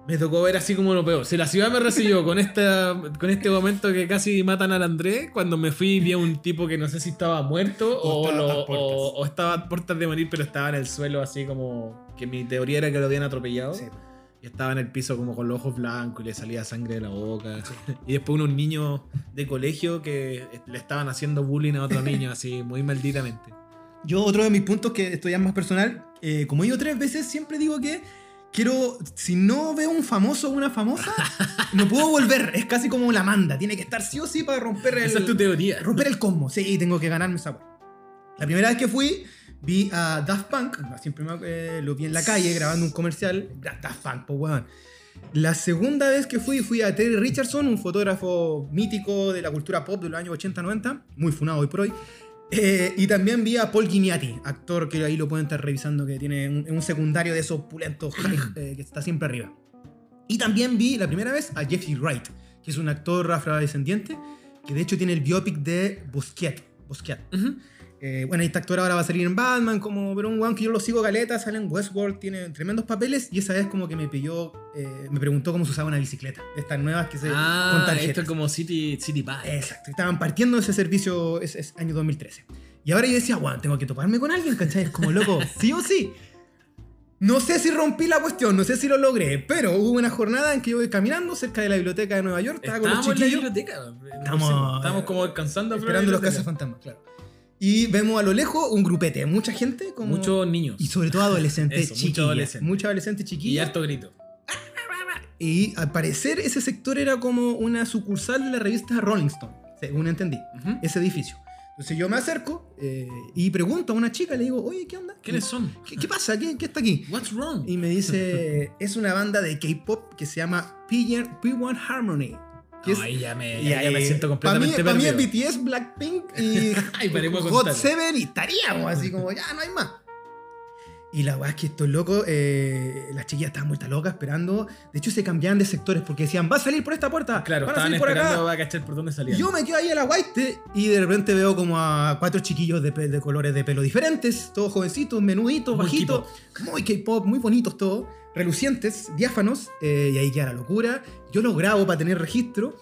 me tocó ver así como lo peor. Si la ciudad me recibió con, esta, con este momento que casi matan al Andrés, cuando me fui vi a un tipo que no sé si estaba muerto O o, estaba lo- a puertas. o- o estaba a puertas de morir, pero estaba en el suelo así como... Que mi teoría era que lo habían atropellado. Sí. Y estaba en el piso como con los ojos blancos y le salía sangre de la boca. Y después unos niños de colegio que le estaban haciendo bullying a otro niño así, muy malditamente. Yo, otro de mis puntos que esto ya es más personal, eh, como he ido tres veces, siempre digo que quiero, si no veo un famoso o una famosa, no puedo volver. Es casi como la manda. Tiene que estar sí o sí para romper el, Esa es tu teoría. romper el cosmos. Sí, tengo que ganarme esa. La primera vez que fui, vi a Daft Punk. Siempre me- eh, lo vi en la calle grabando un comercial. Daft Punk, pues weón. La segunda vez que fui, fui a Terry Richardson, un fotógrafo mítico de la cultura pop de los años 80-90, muy funado hoy por hoy. Eh, y también vi a Paul Giniati, actor que ahí lo pueden estar revisando, que tiene un, un secundario de esos pulentos eh, que está siempre arriba. Y también vi la primera vez a Jeffrey Wright, que es un actor afrodescendiente, que de hecho tiene el biopic de Busquet. Eh, bueno, este actor ahora va a salir en Batman, como, pero un weón que yo lo sigo galeta, sale en Westworld, tiene tremendos papeles, y esa vez como que me pilló, eh, me preguntó cómo se usaba una bicicleta, de estas nuevas que se con Ah, tarjetas. esto es como City, City Bike. Exacto, estaban partiendo ese servicio, es, es año 2013. Y ahora yo decía, weón, tengo que toparme con alguien, ¿cachai? Es como loco, sí o sí. No sé si rompí la cuestión, no sé si lo logré, pero hubo una jornada en que yo voy caminando cerca de la biblioteca de Nueva York, estaba con los Estábamos en la chiquillos. biblioteca. Estamos- Estamos como descansando. de Esperando los cazafantasmas, claro. Y vemos a lo lejos un grupete, mucha gente, como... Muchos niños. Y sobre todo adolescentes Eso, mucho chiquillas. adolescente. Muchos adolescentes Y harto grito. Y al parecer ese sector era como una sucursal de la revista Rolling Stone, según entendí, Ujú. ese edificio. Entonces yo me acerco eh, y pregunto a una chica, le digo, oye, ¿qué onda? ¿Quiénes son? ¿Qué, qué pasa? ¿Qué, qué está aquí? What's wrong? Y me dice, es una banda de K-pop que se llama P1 P1 Harmony. Que No, ahí ya me, y ya, me siento completamente mí, pa' mí perdido. es BTS, Blackpink y de Hot. Seven y estaríamos así como, ya no hay más. Y la weá es que estos locos, eh, las chiquillas estaban vueltas locas esperando. De hecho, se cambiaban de sectores porque decían, va a salir por esta puerta, Claro, van a salir por acá. a cachar por dónde salían. Yo me quedo ahí a la white y de repente veo como a cuatro chiquillos de, de colores de pelo diferentes, todos jovencitos, menuditos, bajitos, muy K-pop, muy bonitos todos, relucientes, diáfanos, eh, y ahí queda la locura. Yo los grabo para tener registro.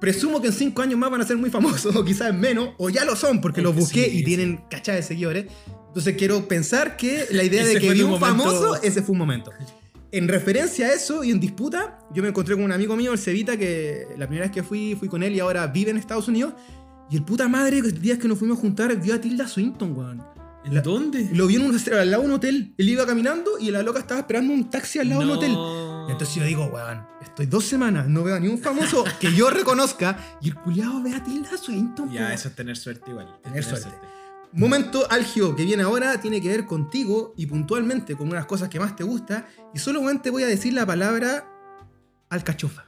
Presumo que en cinco años más van a ser muy famosos, o quizás en menos, o ya lo son, porque los busqué sí, y tienen cachada de seguidores. Entonces quiero pensar que la idea de que vi un momento. famoso, ese fue un momento. En referencia a eso y en disputa, yo me encontré con un amigo mío, el Cevita, que la primera vez que fui, fui con él y ahora vive en Estados Unidos. Y el puta madre, los días que nos fuimos a juntar, vio a Tilda Swinton, weón. ¿En dónde? Lo vio en un, al lado de un hotel. Él iba caminando y la loca estaba esperando un taxi al lado de un hotel. No. Entonces yo digo, weón, estoy dos semanas, no veo a ni un famoso que yo reconozca y el culiado ve a Tilda Swinton. Ya, po. eso es tener suerte igual. Tener suerte. Momento álgido que viene ahora tiene que ver contigo y puntualmente con unas cosas que más te gusta. Y solamente voy a decir la palabra alcachofa.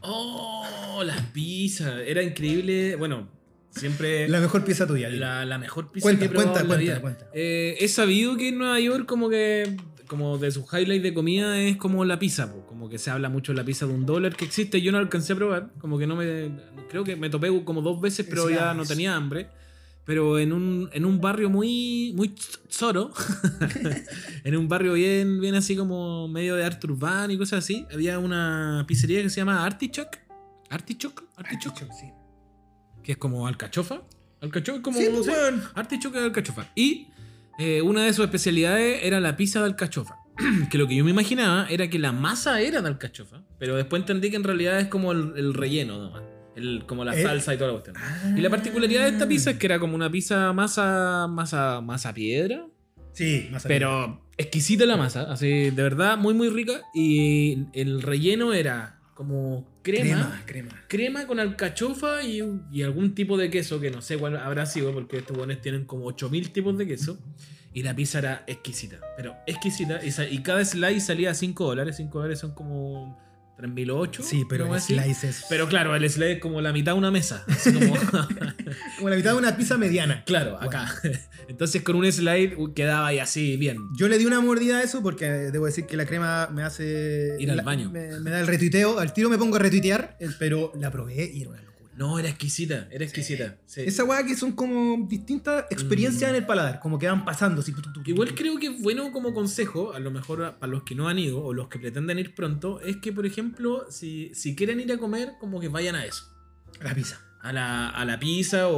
Oh, las pizzas. Era increíble. Bueno, siempre La mejor pieza tuya. la, la mejor pizza Cuenta, que he probado cuenta, en la cuenta, vida. cuenta. Eh, he sabido que en Nueva York como que como de sus highlights de comida es como la pizza, po. como que se habla mucho de la pizza de un dólar que existe, yo no alcancé a probar, como que no me creo que me topé como dos veces, pero ya no tenía hambre. Pero en un, en un barrio muy muy zoro, en un barrio bien bien así como medio de arte urbano y cosas así, había una pizzería que se llama Artichoke. Artichoke, Artichoke, Artichoke, sí. Que es como alcachofa. Alcachofa es como Sí, pues, weón. Artichoque de alcachofa. Y eh, una de sus especialidades era la pizza de alcachofa. que lo que yo me imaginaba era que la masa era de alcachofa. Pero después entendí que en realidad es como el, el relleno nomás. El, como la Eh. salsa y toda la cuestión. Y la particularidad de esta pizza es que era como una pizza masa, masa, masa piedra. Sí, más Pero exquisita la masa. Así, de verdad, muy, muy rica. Y el relleno era como crema, crema. crema con alcachofa y, y algún tipo de queso que no sé cuál habrá sido porque estos buenos tienen como 8000 tipos de queso. Y la pizza era exquisita, pero exquisita. Y, y cada slice salía a 5 dólares. 5 dólares son como 3008. Sí, pero el slice es Pero claro, el slice es como la mitad de una mesa. Así como, como la mitad de una pizza mediana. claro, acá. Entonces con un slide quedaba ahí así bien. Yo le di una mordida a eso porque debo decir que la crema me hace. Ir al la- baño. Me, me da el retuiteo. Al tiro me pongo a retuitear, eh, pero la probé y era una. No, era exquisita, era exquisita. sí. Esa weá que son como distintas experiencias Mm. en el paladar, como que van pasando. Así, tu, tu, tu, tu, Igual creo que es bueno como consejo, a lo mejor a- para los que no han ido o los que pretenden ir pronto, es que, por ejemplo, si, si quieren ir a comer, como que vayan a eso. La pizza. A la, a la pizza o,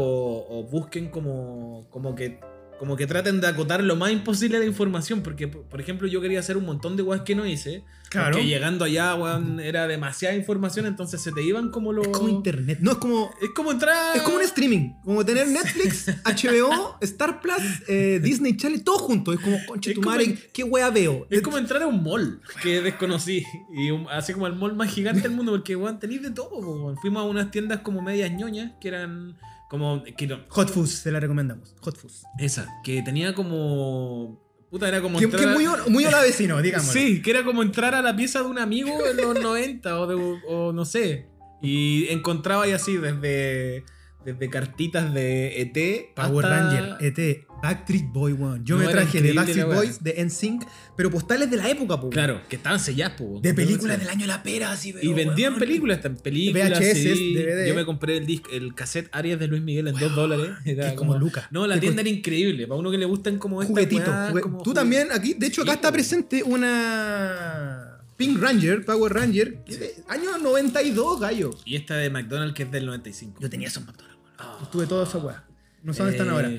o busquen como, como que como que traten de acotar lo más imposible la información. Porque, por ejemplo, yo quería hacer un montón de weas que no hice. Claro. Que llegando allá, weón, era demasiada información, entonces se te iban como los. Es como internet. No, es como. Es como entrar. Es como un streaming. Como tener Netflix, HBO, Star Plus, eh, Disney Channel, todo junto. Es como, conche tu madre, ¿qué wea veo? Es como entrar a un mall que desconocí. Y un- así como el mall más gigante del mundo, porque weón, tenéis de todo. weón. Fuimos a unas tiendas como medias ñoñas que eran como. Que no- Hot Fuzz, se la recomendamos. Hot Fuzz. esa, que tenía como Puta, era como Que, entrar que a- muy, muy hola vecino, digamos. Sí, que era como entrar a la pieza de un amigo en los 90 o, de- o no sé. Y encontraba ahí así desde, desde cartitas de ET Power hasta- Ranger, ET, Backstreet Boy One. Yo No, me traje de Backstreet. Boys, de NSYNC, pero postales de la época, po. Claro, que estaban selladas, po. De películas del año de la pera, así. Y vendían weón. películas, están películas, VHS, sí. DVD. Yo me compré el disc, el cassette Arias de Luis Miguel en 2 dólares. Era que es como Luca. No, la tienda era increíble. Para uno que le gustan como Juguetito. como Tú juguet- también, aquí, de hecho, acá Sí, está presente una Pink Ranger, Power Ranger, que de año 92, gallo. Y esta de McDonald's que es del 95. Yo tenía esos McDonald's, weón. Ah. Tuve toda esa weá. No sé dónde están Eh, ahora.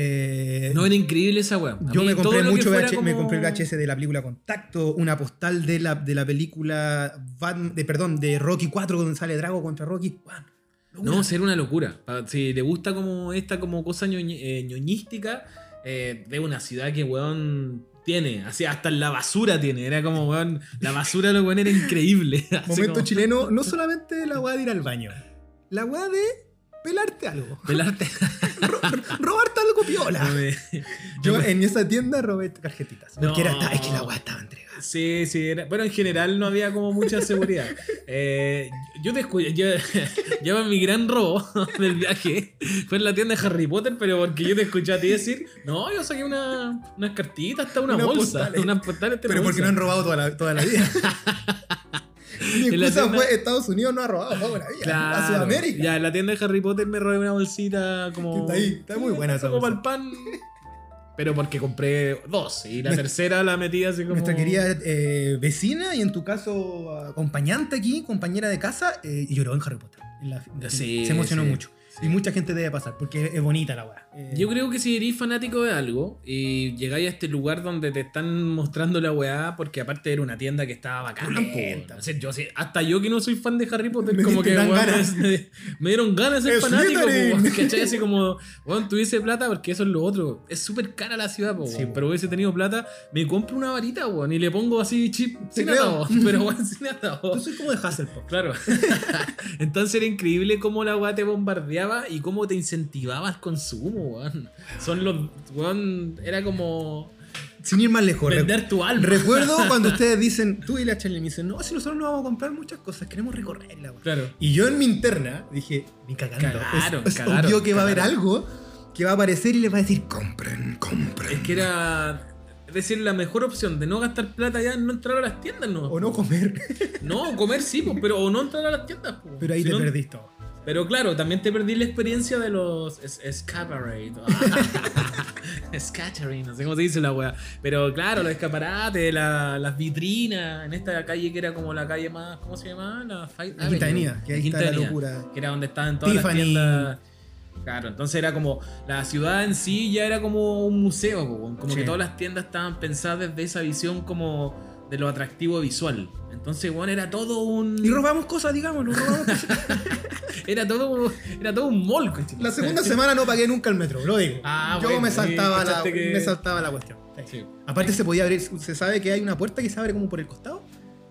Eh, No, era increíble esa wea. A Yo me compré lo mucho VH me como- compré el VHS de la película Contacto, una postal de la, de la película de perdón, de Rocky 4 donde sale Drago contra Rocky. No, ser una locura. Si le gusta como esta como cosa eh, ñoñística, eh, de una ciudad que, weón, tiene. Así, hasta la basura tiene. Era como, weón, la basura de los weón era increíble. Momento como- chileno, no solamente la weá de ir al baño, la weá de pelarte algo. Pelarte. Ro- robarte algo piola. Yo en esa tienda robé tarjetitas. Porque No. era, es que la weá estaba entregada. Sí, sí, era- bueno, en general no había como mucha seguridad. Eh, yo te escuché, yo, yo mi gran robo del viaje fue en la tienda de Harry Potter, pero porque yo te escuché a ti decir, no, yo saqué una, unas cartitas, hasta una bolsa, postales. unas postales. Pero porque no han robado toda la, toda la vida. Mi excusa tienda- fue Estados Unidos no ha robado toda la vida. Claro. A Sudamérica. Ya, en la tienda de Harry Potter me robé una bolsita como. Está ahí, está muy buena esa Como bolsa. el pan. Pero porque compré dos y la Nuestra- tercera la metí así como. Nuestra querida eh, vecina y en tu caso acompañante aquí, compañera de casa, eh, lloró en Harry Potter. En la- Sí, se emocionó sí, mucho. Sí. Y mucha gente debe pasar porque es bonita la weá. Eh, Yo creo que si eres fanático de algo y llegáis a este lugar donde te están mostrando la weá, porque aparte era una tienda que estaba bacana, po, Pulenta. weón. O sea, yo sí- hasta yo que no soy fan de Harry Potter, Me como que dan weón, ganas. me, me dieron ganas de ser Es fanático, po, Slytherin. weón, ¿cachai? Así como, weón, tuviese plata, porque eso es lo otro. Es súper cara la ciudad, po, Sí, weón, po. pero hubiese tenido plata, me compro una varita, weón, y le pongo así chip Te sin creo. atado, pero weón, sin atado. Yo soy como de Hasselhoff. Claro. Entonces era increíble cómo la weá te bombardeaba y cómo te incentivaba al consumo, weón. Son los. weón, era como. Sin ir más lejos. Vender tu alma. Recuerdo cuando ustedes dicen, tú y la Charlie me dicen, no, si nosotros no vamos a comprar muchas cosas, queremos recorrerla. weón". Claro. Y yo en mi interna dije, ni cagando. Cagaron, es es cagaron, obvio que va a haber algo que va a aparecer y les va a decir, compren, compren. Es que era. Es decir, la mejor opción de no gastar plata ya es no entrar a las tiendas, ¿no? O no comer. No, comer sí, pues, pero o no entrar a las tiendas, pues. Pero ahí Si te no- perdís todo. Pero claro, también te perdí la experiencia de los es- escaparate. Scattering, no sé cómo se dice la wea. Pero claro, los escaparates, la- las vitrinas, en esta calle que era como la calle más, ¿cómo se llama? La, Fight La Quinta. Avenida, que ahí está la locura. Que era donde estaban todas Tiffany. las tiendas. Claro, entonces era como la ciudad en sí ya era como un museo, como Sí. que todas las tiendas estaban pensadas desde esa visión como de lo atractivo visual. Entonces, bueno, era todo un. Y robamos cosas, digamos, nos robamos cosas. Era todo, era todo un coche. La segunda semana no pagué nunca el metro, lo digo. Ah, Yo bueno, me sí, saltaba, la, que- me saltaba la cuestión. Sí. Aparte se podía abrir, se sabe que hay una puerta que se abre como por el costado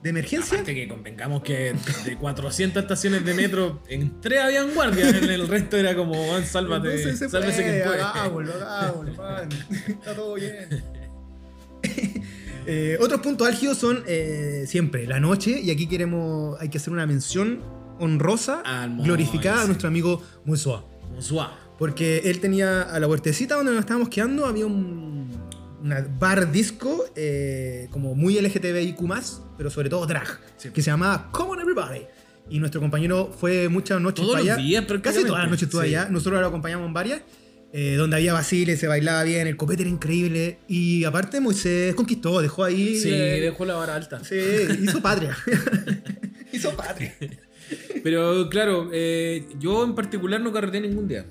de emergencia. Aparte que convengamos que de 400 estaciones de metro, en tres habían guardias, en el resto era como, "Juan, sálvate, sálvese puede, quien puede. hagámoslo, hagámoslo, man. Está todo bien. Eh, otros puntos álgidos son eh, siempre la noche, y aquí queremos, hay que hacer una mención honrosa, Mois. glorificada a nuestro amigo Musoa. Musua. Porque él tenía a la huertecita donde nos estábamos quedando, había un una bar disco eh, como muy LGTBIQ, pero sobre todo drag, Sí. que se llamaba Come on Everybody. Y nuestro compañero fue muchas noches Todos para los allá. días, Casi todas las noches estuvo Sí. allá. Nosotros lo acompañamos en varias. Eh, donde había Basile, se bailaba bien, el copete era increíble. Y aparte Moisés conquistó, dejó ahí. Sí, eh, dejó la vara alta. sí, hizo patria. hizo patria. Pero claro, eh, yo en particular no carreteé ningún día.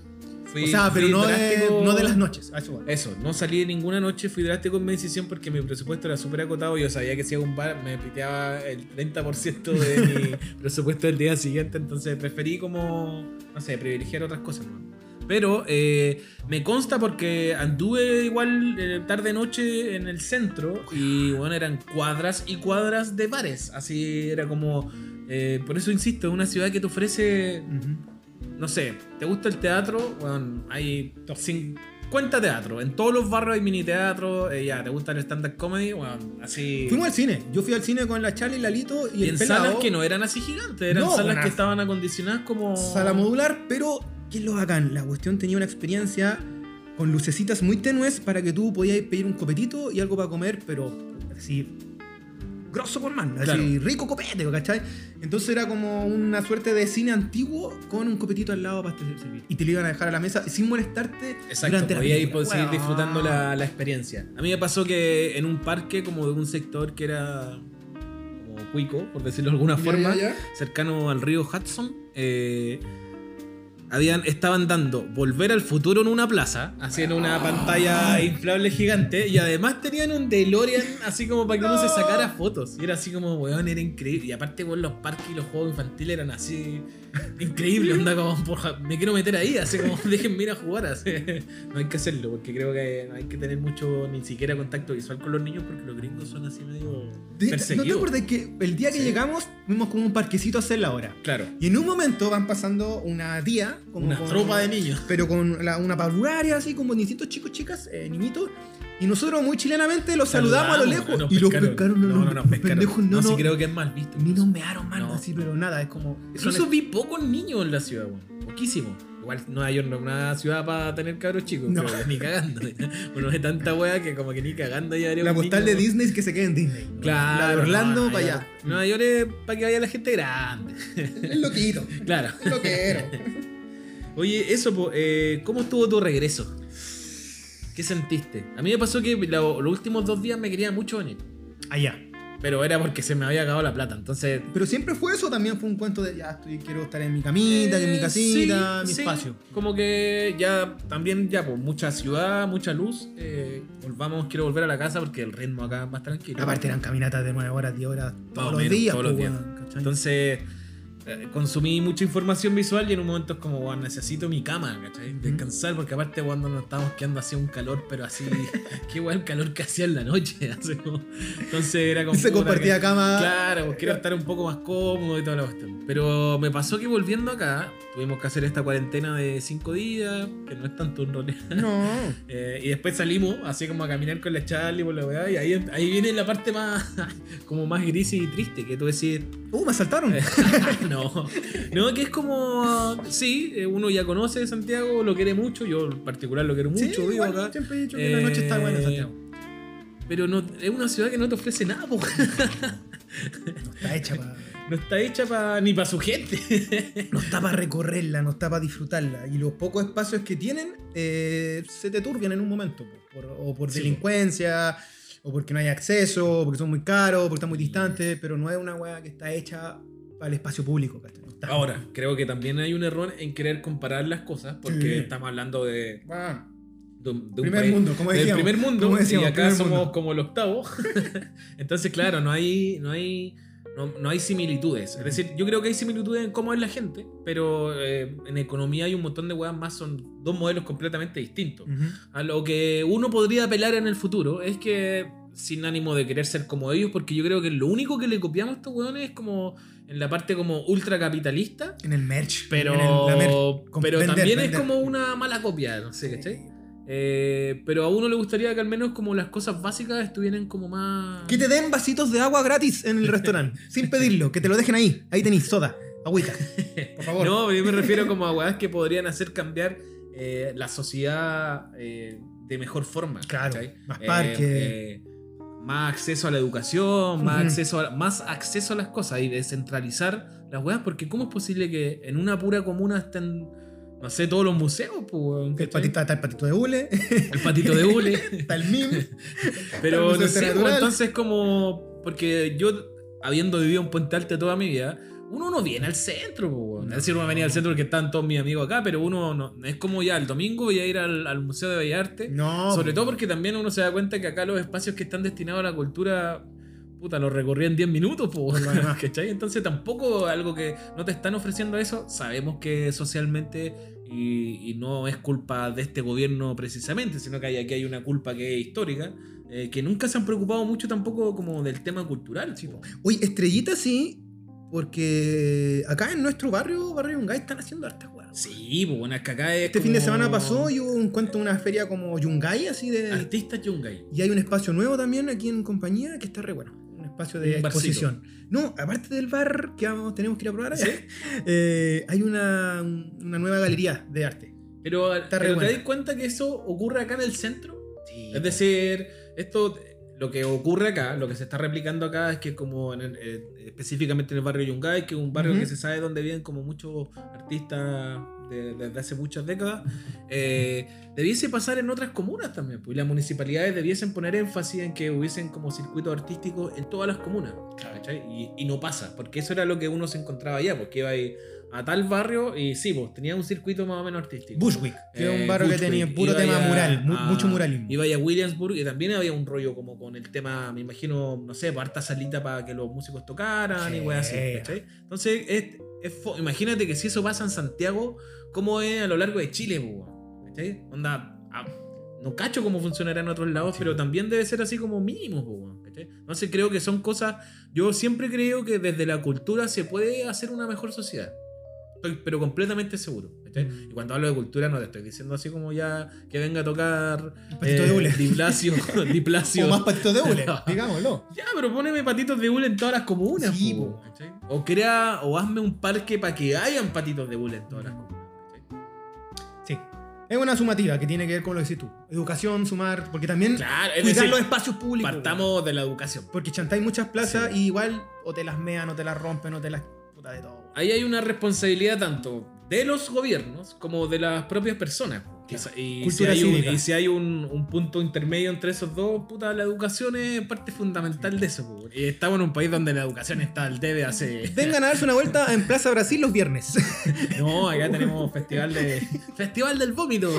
Fui- o sea, pero no de, no de las noches. Eso, no salí de ninguna noche, fui drástico en mi decisión porque mi presupuesto era súper acotado. Yo sabía que si hago un bar me piteaba el 30% de mi presupuesto del día siguiente, entonces preferí como, no sé, privilegiar otras cosas. ¿no? Pero eh, me consta porque anduve igual eh, tarde-noche en el centro y bueno, eran cuadras y cuadras de bares. Así era como... eh, por eso insisto, es una ciudad que te ofrece no sé, ¿te gusta el teatro? Bueno, hay cin- cuenta teatro. En todos los barrios hay mini teatro. eh, ya, ¿te gusta el stand-up comedy? Bueno, así. Fuimos al cine. Yo fui al cine con la Charlie, Lalito y, y el en pelado. salas que no eran así gigantes, eran No, salas una- que estaban acondicionadas como. Sala modular, pero ¿qué es lo bacán? La cuestión tenía una experiencia con lucecitas muy tenues para que tú podías pedir un copetito y algo para comer, pero así grosso por man, así Claro. rico copete, ¿cachai? Entonces era como una suerte de cine antiguo con un copetito al lado para servir. Y te lo iban a dejar a la mesa sin molestarte Exacto, durante la podías ir por seguir disfrutando la, la experiencia. A mí me pasó que en un parque como de un sector que era como cuico, por decirlo de alguna Ya, forma, ya, ya. cercano al río Hudson, eh, habían, estaban dando Volver al Futuro en una plaza, haciendo una pantalla inflable gigante, y además tenían un DeLorean así como para que uno se sacara fotos. Y era así como, weón, era increíble. Y aparte, weón, los parques y los juegos infantiles eran así increíbles. Onda como, porja, me quiero meter ahí, así como, déjenme ir a jugar. Así. No hay que hacerlo, porque creo que no hay que tener mucho, ni siquiera contacto visual con los niños, porque los gringos son así medio ¿No te perseguidos. acuerdas que el día que Sí. llegamos fuimos como un parquecito a hacer la hora? Claro, Y en un momento van pasando una tía, como una con- tropa de niños. pero con la- una parvularia, así como distintos chicos, chicas, eh, niñitos. Y nosotros muy chilenamente los saludamos, a lo lejos. y los pescaron. no, no, no, pescaron. pendejos no, no, sí no, creo que es mal visto. ni nos mearon mal, No. así, pero nada, es como. Incluso vi pocos niños en la ciudad, weón. Poquísimo. Igual Nueva York no es una ciudad para tener cabros chicos, No. ni cagando. Uno ve tanta wea que como que ni cagando ya haría la postal de niño. Disney es que se quede en Disney. Claro. La de Orlando no, para allá. Nueva York es para que vaya la gente grande. Es loquito. Claro. Es loquero. Oye, eso, po, eh, ¿cómo estuvo tu regreso? ¿Qué sentiste? A mí me pasó que lo- los últimos dos días me quería mucho venir. Allá. Pero era porque se me había acabado la plata. Entonces, Pero siempre fue eso, también fue un cuento de ya estoy, quiero estar en mi camita, en mi Eh, casita, sí, mi sí. espacio. Como que ya también ya pues mucha ciudad, mucha luz. eh, volvamos, quiero volver a la casa porque el ritmo acá es más tranquilo. Aparte eran caminatas de 9 horas, 10 horas todos o los menos, días. todos los días. weón, ¿cachai? Entonces consumí mucha información visual y en un momento es como, "Bueno, necesito mi cama, ¿cachai? Descansar, porque aparte cuando nos estábamos quedando hacía un calor, pero así, qué igual el calor que hacía en la noche. así como- entonces era como... se compartía que- cama. Claro, pues quiero estar un poco más cómodo y toda la cuestión. Pero me pasó que volviendo acá, tuvimos que hacer esta cuarentena de cinco días, que no es tanto en realidad. No. Eh, y después salimos así como a caminar con la Charlie por la weá. Y ahí, ahí viene la parte más como más gris y triste, que tú decís, Uh, me asaltaron. no, no, que es como, sí, eh, uno ya conoce Santiago, lo quiere mucho, yo en particular lo quiero mucho, Sí, vivo igual, acá. Siempre he dicho que la noche está buena en Eh, Santiago. Pero no, es una ciudad que no te ofrece nada, po. No está hecha para. no está hecha pa- ni para su gente. No está para recorrerla, no está para disfrutarla. Y los pocos espacios que tienen eh, se te turbian en un momento. po, por- o por Sí, po. delincuencia, o porque no hay acceso, o porque son muy caros, o porque están muy distantes. Pero no es una weá que está hecha para el espacio público. ¿cachai? No está. Ahora, creo que también hay un error en querer comparar las cosas, porque Sí. estamos hablando de, Ah, de un- de un primer país- mundo, como del decíamos. primer mundo como decíamos, y acá somos mundo. como el octavo. Entonces, claro, no hay, no hay, no, no hay similitudes. Es decir, yo creo que hay similitudes en cómo es la gente, pero eh, en economía hay un montón de weas más, son dos modelos completamente distintos. A lo que uno podría apelar en el futuro es que, sin ánimo de querer ser como ellos, porque yo creo que lo único que le copiamos a estos weones es como en la parte como ultracapitalista. En el merch. Pero, en el- la merch. Con- pero vender, también es como una mala copia, no sé, ¿cachai? Eh, pero a uno le gustaría que al menos como las cosas básicas estuvieran como más... Que te den vasitos de agua gratis en el restaurante, sin pedirlo, que te lo dejen ahí. Ahí tenéis soda, agüita. Por favor. No, pero yo me refiero como a weas que podrían hacer cambiar eh, la sociedad eh, de mejor forma. Claro, ¿cachai? más parques. eh, más acceso a la educación, más, acceso a, más acceso a las cosas y descentralizar las weas, porque ¿cómo es posible que en una pura comuna estén, no sé, todos los museos? pues, El patito, está el patito de hule, El patito de hule. está el mime. Pero El no sé, pues, entonces como... Porque yo, habiendo vivido en Puente Alto toda mi vida, uno no viene al centro, pues, weón. Es decir, uno venía al centro porque están todos mis amigos acá, pero uno no, es como ya el domingo voy a ir al, al Museo de Bellas Artes. No. Sobre todo porque también uno se da cuenta que acá los espacios que están destinados a la cultura, puta, los recorrí en 10 minutos, pues. ¿cachai? Entonces tampoco algo que no te están ofreciendo eso, sabemos que socialmente y, y no es culpa de este gobierno precisamente, sino que hay, aquí hay una culpa que es histórica, eh, que nunca se han preocupado mucho tampoco como del tema cultural. Sí, po. Oye, Estrellita sí porque acá en nuestro barrio, Barrio Yungay, están haciendo hartas weas. Sí, pues bueno, es que acá es Este fin de semana pasó y hubo un cuento, una feria como Yungay, así de. Artistas Yungay. Y hay un espacio nuevo también aquí en compañía que está re bueno. Un espacio de Un barcito. exposición. No, aparte del bar que vamos, tenemos que ir a probar allá, eh, hay una, una nueva galería de arte. Pero, Está re pero ¿te buena. das cuenta que eso ocurre acá en el centro? Sí. Es decir, esto, lo que ocurre acá, lo que se está replicando acá es que como en el- eh, específicamente en el barrio Yungay, que es un barrio que se sabe donde viven como muchos artistas de- desde hace muchas décadas, eh, debiese pasar en otras comunas también. Pues y las municipalidades debiesen poner énfasis en que hubiesen como circuitos artísticos en todas las comunas. Y, y no pasa, porque eso era lo que uno se encontraba allá, porque iba ahí a tal barrio y sí, pues tenía un circuito más o menos artístico. Bushwick, que es Eh, un barrio que Bushwick. tenía puro tema ya mural, mu- a- mucho muralismo. Iba a Williamsburg y también había un rollo como con el tema, me imagino, no sé, pues, harta salita para que los músicos tocaran y Sí. weas así, ¿cachai? Entonces, es, es imagínate que si eso pasa en Santiago, ¿cómo es a lo largo de Chile, weón? ¿cachai? Onda, ah, no cacho cómo funcionará en otros lados, pero también debe ser así como mínimo, ¿cachai? Entonces creo que son cosas, yo siempre creo que desde la cultura se puede hacer una mejor sociedad. Estoy pero completamente seguro. ¿cachai? Mm. Y cuando hablo de cultura no te estoy diciendo así como ya que venga a tocar patito de hule. Diplasio, Diplasio. O más patitos de hule, digámoslo. Ya, pero poneme patitos de hule en todas las comunas. Sí. O crea, o hazme un parque para que hayan patitos de hule en todas las comunas. Sí. Es una sumativa que tiene que ver con lo que decís tú. Educación, sumar, porque también Claro, es cuidar decir, los espacios públicos. partamos de la educación. Porque chantáis muchas plazas Sí. y igual o te las mean, o te las rompen, o te las. Ahí hay una responsabilidad tanto de los gobiernos como de las propias personas. Claro. Y, si hay, un, cívica. y si hay un, un punto intermedio entre esos dos, puta, la educación es parte fundamental de eso. po. Y estamos en un país donde la educación está al debe hace... Vengan a darse una vuelta en Plaza Brasil los viernes. No, acá tenemos festival de... Festival del vómito.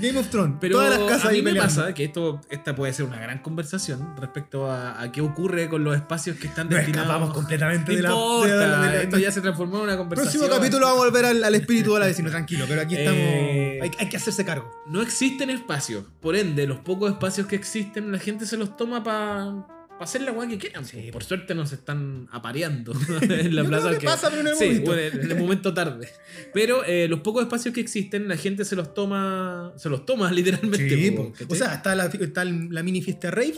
Game of Thrones. Pero Todas las casas a mí me peleando. pasa que esto, esta puede ser una gran conversación respecto a, a qué ocurre con los espacios que están Nos destinados... escapamos completamente No de la. importa, de la- de la- esto ya se transformó en una conversación. Próximo capítulo vamos a volver al, al espíritu de la vecina, tranquilo, pero aquí estamos. Eh, Hay, hay que hacerse cargo. No existen espacios. Por ende, los pocos espacios que existen, la gente se los toma para hacer la weá que quieran. Sí, po. po. Por suerte nos están apareando en la Yo plaza. creo que pasa, pero en sí, bueno, en el momento tarde. Pero eh, los pocos espacios que existen, la gente se los toma. Se los toma literalmente. Sí, po, o sea, está la, está la mini fiesta rave,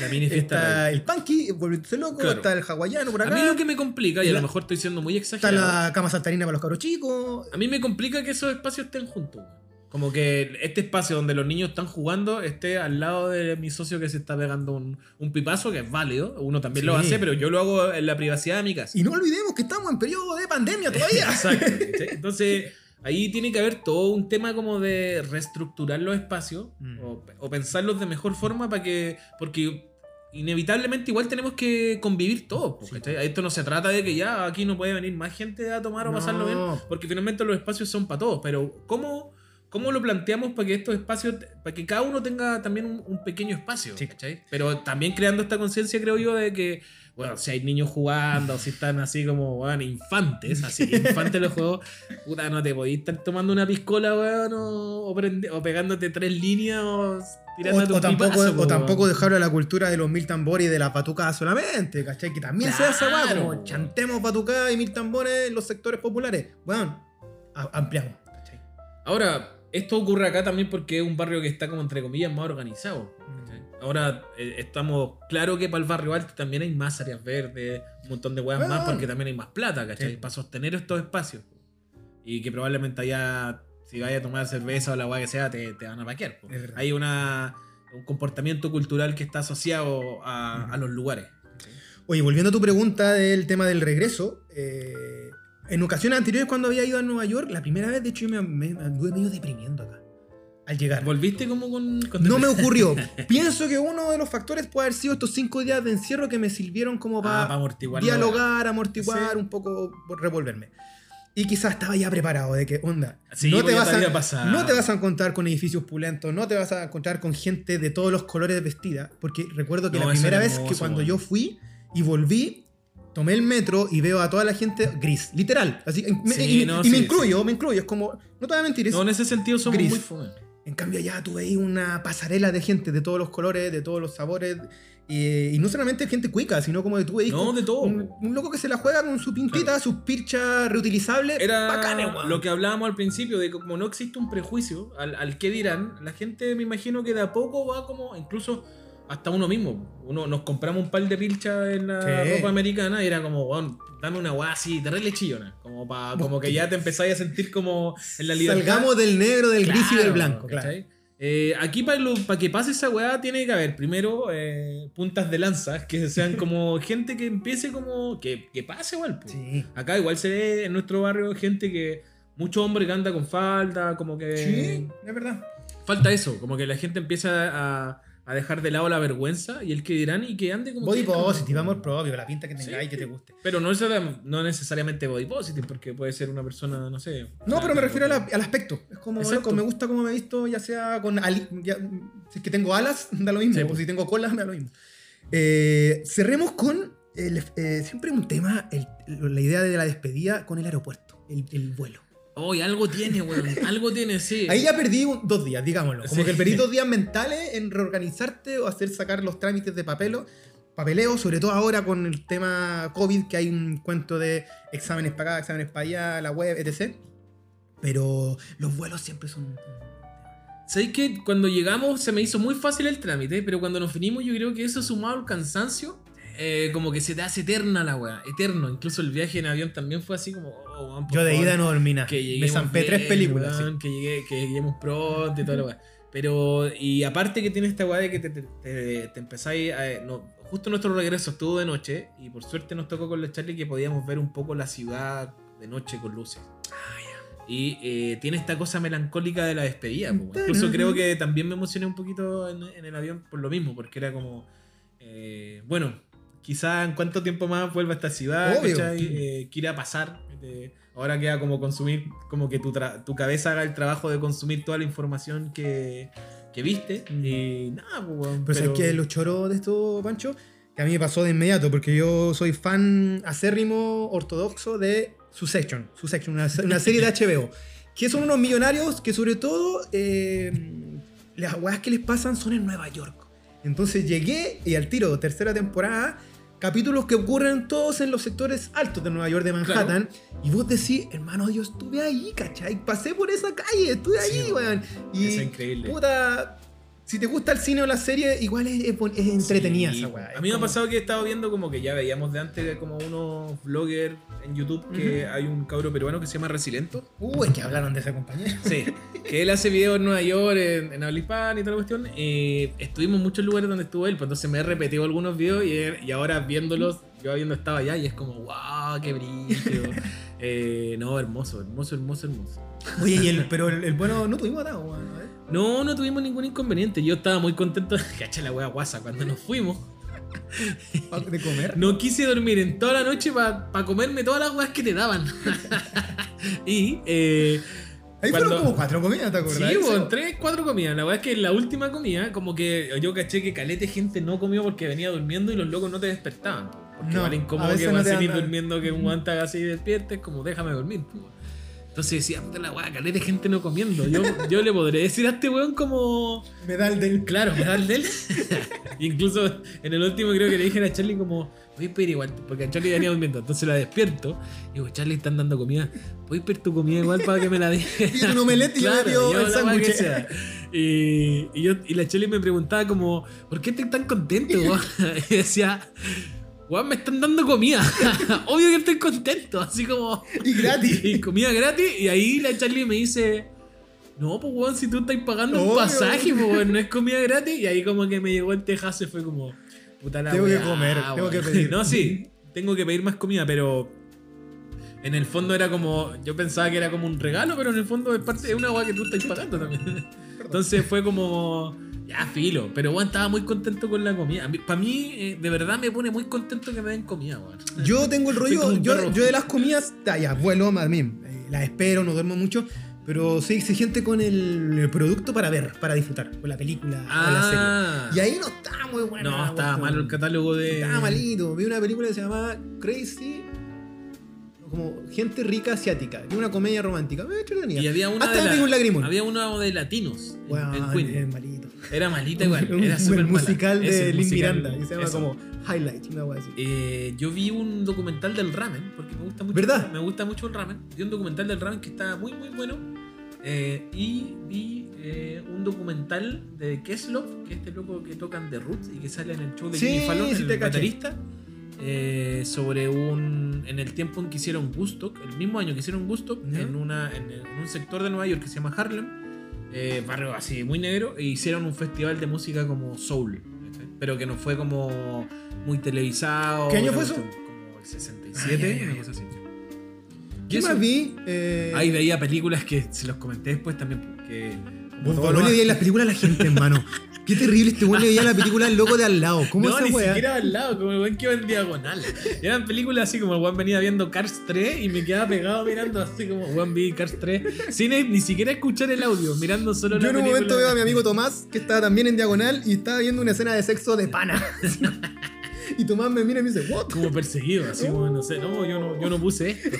la mini fiesta. está rave. el punky, volviéndose loco, Claro. está el hawaiano por A acá. mí lo que me complica, y a La- lo mejor estoy siendo muy Está exagerado. la cama saltarina para los cabros chicos. A mí me complica que esos espacios estén juntos. Como que este espacio donde los niños están jugando esté al lado de mi socio que se está pegando un, un pipazo, que es válido. Uno también lo Sí. hace, pero yo lo hago en la privacidad de mi casa. Y no olvidemos que estamos en periodo de pandemia todavía. Exacto. Entonces, ahí tiene que haber todo un tema como de reestructurar los espacios Mm. o, o pensarlos de mejor forma para que. Porque inevitablemente igual tenemos que convivir todos. po, Sí. Esto no se trata de que ya aquí no puede venir más gente a tomar o pasarlo bien. Porque finalmente los espacios son para todos. Pero ¿cómo, cómo lo planteamos para que estos espacios, para que cada uno tenga también un, un pequeño espacio? Sí. ¿cachai? Pero también creando esta conciencia, creo yo, de que, bueno, si hay niños jugando, si están así como, bueno, infantes, así, infantes los juegos, puta, no te podís estar tomando una piscola, weón, o, o, prende- o pegándote tres líneas o O, o tampoco, pipazo, o po, tampoco weón. dejarlo a la cultura de los mil tambores y de la patucada solamente, ¿cachai? Que también se hace Claro. como chantemos batucada y mil tambores en los sectores populares. Bueno, a- ampliamos, ¿cachai? Ahora, esto ocurre acá también porque es un barrio que está como entre comillas más organizado. ¿cachai? Ahora eh, estamos claro que para el barrio alto también hay más áreas verdes, un montón de Bueno. más porque también hay más plata, ¿cachai? Sí. Para sostener estos espacios. Y que probablemente allá, si vayas a tomar cerveza o la wea que sea, te, te van a paquear. Hay una, un comportamiento cultural que está asociado a, a los lugares. Oye, volviendo a tu pregunta del tema del regreso, eh, en ocasiones anteriores cuando había ido a Nueva York, la primera vez de hecho yo me, me anduve medio deprimiendo acá, al llegar. ¿Volviste como con.? con No me ocurrió. Pienso que uno de los factores puede haber sido estos cinco días de encierro que me sirvieron como Ah, para para amortiguar dialogar, amortiguar, Sí. un poco revolverme. Y quizás estaba ya preparado de que, onda, Sí, no, pues te vas a, pasado. no te vas a encontrar con edificios pulentos, no te vas a encontrar con gente de todos los colores vestida, porque recuerdo que No, la primera era vez que cuando weón. yo fui y volví, tomé el metro y veo a toda la gente gris, literal. Así, Sí, y no, y me sí, incluyo, me incluyo, es como, no te voy a mentir, es No, en ese sentido somos Gris. muy fome. En cambio, allá tú veis una pasarela de gente de todos los colores, de todos los sabores. Y, y no solamente gente cuica, sino como de tú veis No, de todo. Un, un loco que se la juega con su pintita, sus pirchas reutilizables. Era bacanes, lo que hablábamos al principio, de que como no existe un prejuicio al, al que dirán, la gente me imagino que de a poco va como, incluso hasta uno mismo. Uno nos compramos un par de pilchas en la Sí. ropa americana y era como, weón, dame una weá así, terrible chillona. Como, pa, como que ya te empezáis a sentir como en la libertad. Salgamos del negro, del gris y del blanco. Claro. Eh, aquí para que pase esa weá tiene que haber primero eh, puntas de lanza que sean como gente que empiece como que, que pase igual. Sí. Acá igual se ve en nuestro barrio gente que mucho hombre que anda con falda, como que Sí, es verdad. falta eso, como que la gente empieza a, a dejar de lado la vergüenza y el que dirán y que ande como Body positive, amor propio, la pinta que tengáis Sí. que te guste. Pero no, no necesariamente body positive, porque puede ser una persona, no sé. No, pero me refiero a la- al aspecto. Es como, loco, me gusta como me he visto, ya sea con ali- ya- si es que tengo alas, da lo mismo. Sí, o pues. si tengo colas, me da lo mismo. Eh, cerremos con el- eh, siempre un tema, el- la idea de la despedida con el aeropuerto, el, el vuelo. Oh, y algo tiene, weón. Algo tiene, sí. Ahí ya perdí un- dos días, digámoslo. Como Sí. que perdí dos días mentales en reorganizarte o hacer sacar los trámites de papelo, papeleo, sobre todo ahora con el tema COVID, que hay un cuento de exámenes para acá, exámenes para allá, la web, etc. Pero los vuelos siempre son... ¿Sabéis que cuando llegamos se me hizo muy fácil el trámite, pero cuando nos finimos yo creo que eso sumado al cansancio, eh, como que se te hace eterna la weá, eterno. Incluso el viaje en avión también fue así como... oh, por Yo de favor, ida no dormí nada. que Me zampé tres películas. sí. weón, que, llegue- que lleguemos pronto y toda la weá. Pero, y aparte que tiene esta weá de que te, te, te- te empezáis a... no, justo nuestro regreso estuvo de noche y por suerte nos tocó con la Charlie que podíamos ver un poco la ciudad de noche con luces. Y eh, tiene esta cosa melancólica de la despedida. weón. Incluso creo que también me emocioné un poquito en, en el avión por lo mismo, porque era como... eh, bueno, quizá en cuánto tiempo más vuelva a esta ciudad. Eh, ¿Qué irá a pasar? Eh, ahora queda como consumir, como que tu, tu cabeza haga el trabajo de consumir toda la información que, que viste. Y nada, pues, Mm. Pero, ¿sabes qué es lo choro de esto, Pancho? Que a mí me pasó de inmediato, porque yo soy fan acérrimo ortodoxo de Succession. Succession, una, una serie de HBO. Que son unos millonarios que sobre todo eh, las weas que les pasan son en Nueva York. Entonces llegué y al tiro, tercera temporada, capítulos que ocurren todos en los sectores altos de Nueva York, de Manhattan. Y vos decís, hermano, yo estuve ahí, ¿cachai? Pasé por esa calle, estuve Sí, ahí, weón. weón. Y Es increíble. puta, si te gusta el cine o la serie, igual es, es es entretenida Sí, esa weá. A mí me ha pasado que he estado viendo como que ya veíamos de antes como unos vloggers en YouTube que hay un cabro peruano que se llama Resilento. Uy, que hablaron de esa compañía. Sí, que él hace videos en Nueva York, en, en habla hispana y toda la cuestión. Eh, estuvimos en muchos lugares donde estuvo él, pues entonces me he repetido algunos videos y, y ahora viéndolos, yo habiendo estado allá y es como, wow, qué brillo. Eh, no, hermoso, hermoso, hermoso, hermoso. Oye, y el, pero el, el bueno no tuvimos nada, weón. No, no tuvimos ningún inconveniente. Yo estaba muy contento. Cacha la wea guasa cuando nos fuimos. Pa- De comer. No quise dormir en toda la noche para comerme todas las weas que te daban. y eh, Ahí cuando- fueron como cuatro comidas, ¿te acuerdas? Sí, bueno, tres, cuatro comidas. La verdad es que en la última comida, como que yo caché que calete gente no comió porque venía durmiendo y los locos no te despertaban. po. Porque No, vale incómodo que vas a seguir durmiendo que un guante haga así y despiertes, como déjame dormir. po. Entonces decía, puta la weá, calete gente no comiendo. Yo, yo le podré decir a este weón como. Me da el del. Claro, me da el de él. Incluso en el último creo que le dije a Charlie como, voy a pedir igual, porque Charlie venía durmiendo, entonces la despierto. Y digo, Charlie, están dando comida. ¿Puedes pedir tu comida igual para que me la dejes? Pide un omelette y me pido el sándwich. Y, y, yo, y la Charlie me preguntaba como, ¿por qué estás tan contento? weón?" y decía, Weón, me están dando comida. Obvio que estoy contento. Así como. Y gratis. Y comida gratis. Y ahí la Charlie me dice. No, pues weón, si tú estás pagando un pasaje, pues weón, no es comida gratis. Y ahí como que me llegó el tejazo y fue como. Puta la Tengo que comer, tengo que pedir. No, sí, tengo que pedir más comida, pero. En el fondo era como. Yo pensaba que era como un regalo, pero en el fondo es parte de una weá que tú estás pagando también. Entonces fue como. Ya, filo. Pero weón, estaba muy contento con la comida. Para mí, eh, de verdad me pone muy contento que me den comida, weón. Yo tengo el rollo, yo, yo de las comidas, ya, vuelo más bien, eh, las espero, no duermo mucho, pero soy exigente con el, el producto para ver, para disfrutar, con la película o la Ah. serie. Y ahí no está muy bueno. No, estaba malo el catálogo de. Estaba malito. Vi una película que se llamaba Crazy. como gente rica asiática. Y una comedia romántica. Entretenía. Y había una Hasta de la- un lagrimón. Había uno de latinos en- Queen. malito. Era malita igual, Un- era súper mala. musical de Lin Miranda. Que se llama eso. como Highlight, una wea así. Eh, yo vi un documental del ramen, porque me gusta mucho. ¿Verdad? Me gusta mucho el ramen. Vi un documental del ramen que está muy, muy bueno. Eh, y vi eh, un documental de Keslov, que es este loco que tocan The Roots y que sale en el show de Sí, Jimmy Fallon, sí el baterista. eh, sobre un. En el tiempo en que hicieron Woodstock, el mismo año que hicieron Woodstock, Ya. en, una, en, en un sector de Nueva York que se llama Harlem, eh, barrio así muy negro, e hicieron un festival de música como soul, pero que no fue como muy televisado. ¿Qué año fue eso? Como el 67, Ay, ay, ay. una cosa así. ¿Qué más vi? Eh, Ahí veía películas que se los comenté después también, porque. Vos, le veías las películas a la gente, hermano. Qué terrible este weón le veía la película al loco de al lado. ¿Cómo no, esa ni weá? siquiera al lado, como el buen que iba en diagonal. Eran películas así como el Juan venía viendo Cars 3 y me quedaba pegado mirando así como Juan vi Cars 3. Sin ni, ni siquiera escuchar el audio, mirando solo Yo la en un película. momento veo a mi amigo Tomás, que estaba también en diagonal, y estaba viendo una escena de sexo de pana. y Tomás me mira y me dice, ¿what? Como perseguido, así como no sé, no, yo no, yo no puse esto.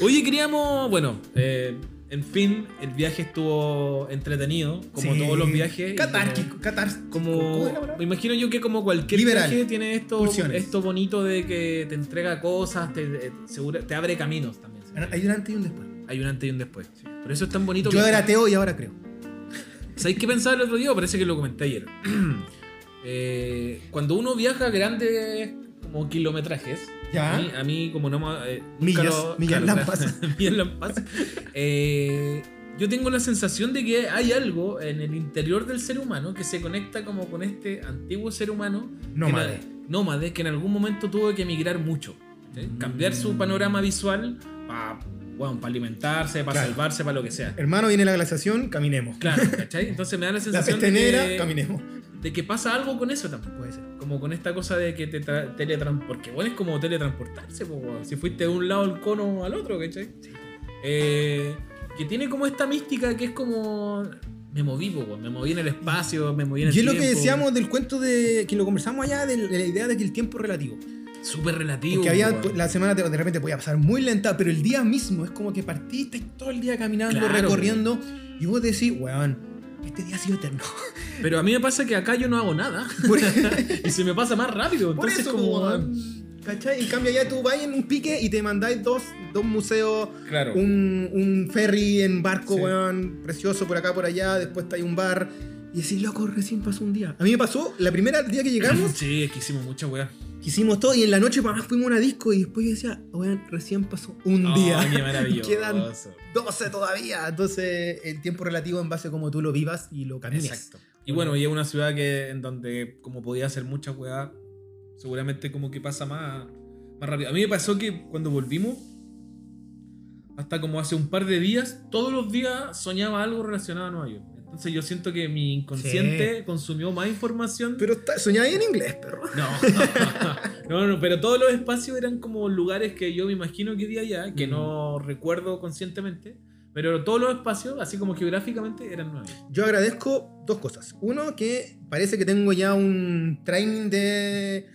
Oye, queríamos, bueno, eh, en fin, el viaje estuvo entretenido, como Sí. todos los viajes. Catárquico, catárquico. Como, me imagino yo que como cualquier Liberal. viaje tiene esto, Pulsiones. esto bonito de que te entrega cosas, te, te- segura- te abre caminos también. Hay un antes y un después. Hay un antes y un después. Por eso es tan bonito. Yo que- era ateo y ahora creo. ¿Sabéis qué pensaba el otro día? Parece que lo comenté ayer. Eh, cuando uno viaja grandes como kilometrajes, Ya. a mí, a mí como no eh, Millas, lo- millas claro, lampas. millas lampas. Eh, yo tengo la sensación de que hay algo en el interior del ser humano que se conecta como con este antiguo ser humano Nómade. que, nómade, que en algún momento tuvo que emigrar mucho. ¿sí? Mm. Cambiar su panorama visual para alimentarse, para Claro. salvarse, para lo que sea. Hermano, viene la glaciación, caminemos. Claro, ¿cachai? Entonces me da la La sensación peste de, negra, que, caminemos. De que pasa algo con eso también. Puede ser. Como con esta cosa de que te teletransportas. Porque bueno, es como teletransportarse, po, si fuiste de un lado del cono al otro, ¿cachai? Eh, que tiene como esta mística que es como. Me moví, po, me moví en el espacio, me moví en el Y es lo que decíamos del cuento de. que lo conversamos allá, de la idea de que el tiempo es relativo. Súper relativo. Que había, weón. la semana de, de repente podía pasar muy lenta, pero el día mismo es como que partiste todo el día caminando, Claro, recorriendo, y vos decís, weón, este día ha sido eterno. Pero a mí me pasa que acá yo no hago nada. Y se me pasa más rápido. por Entonces, eso, como. ¿Cachai? En cambio, allá tú vas en un pique y te mandáis dos, dos museos, Claro. un, un ferry en barco, Sí. weón, precioso por acá, por allá, después está ahí un bar. Y decís, loco, recién pasó un día. A mí me pasó, la primera día que llegamos, Sí, es que hicimos mucha weá. Hicimos todo y en la noche para más fuimos a una disco y después yo decía, weón, recién pasó un Oh, día. qué maravilloso. Quedan 12 todavía. Entonces, el tiempo relativo en base a cómo tú lo vivas y lo camines. Exacto. Y bueno, y es una ciudad que en donde como podía hacer mucha weá, seguramente como que pasa más, más rápido. A mí me pasó que cuando volvimos, hasta como hace un par de días, todos los días soñaba algo relacionado a Nueva York. Entonces yo siento que mi inconsciente consumió más información. Pero está, soñaba en inglés, perro. No. no, no, pero todos los espacios eran como lugares que yo me imagino que vi allá, que Mm. no recuerdo conscientemente. Pero todos los espacios, así como geográficamente, eran Nueva York. Yo agradezco dos cosas. Uno, que parece que tengo ya un training de.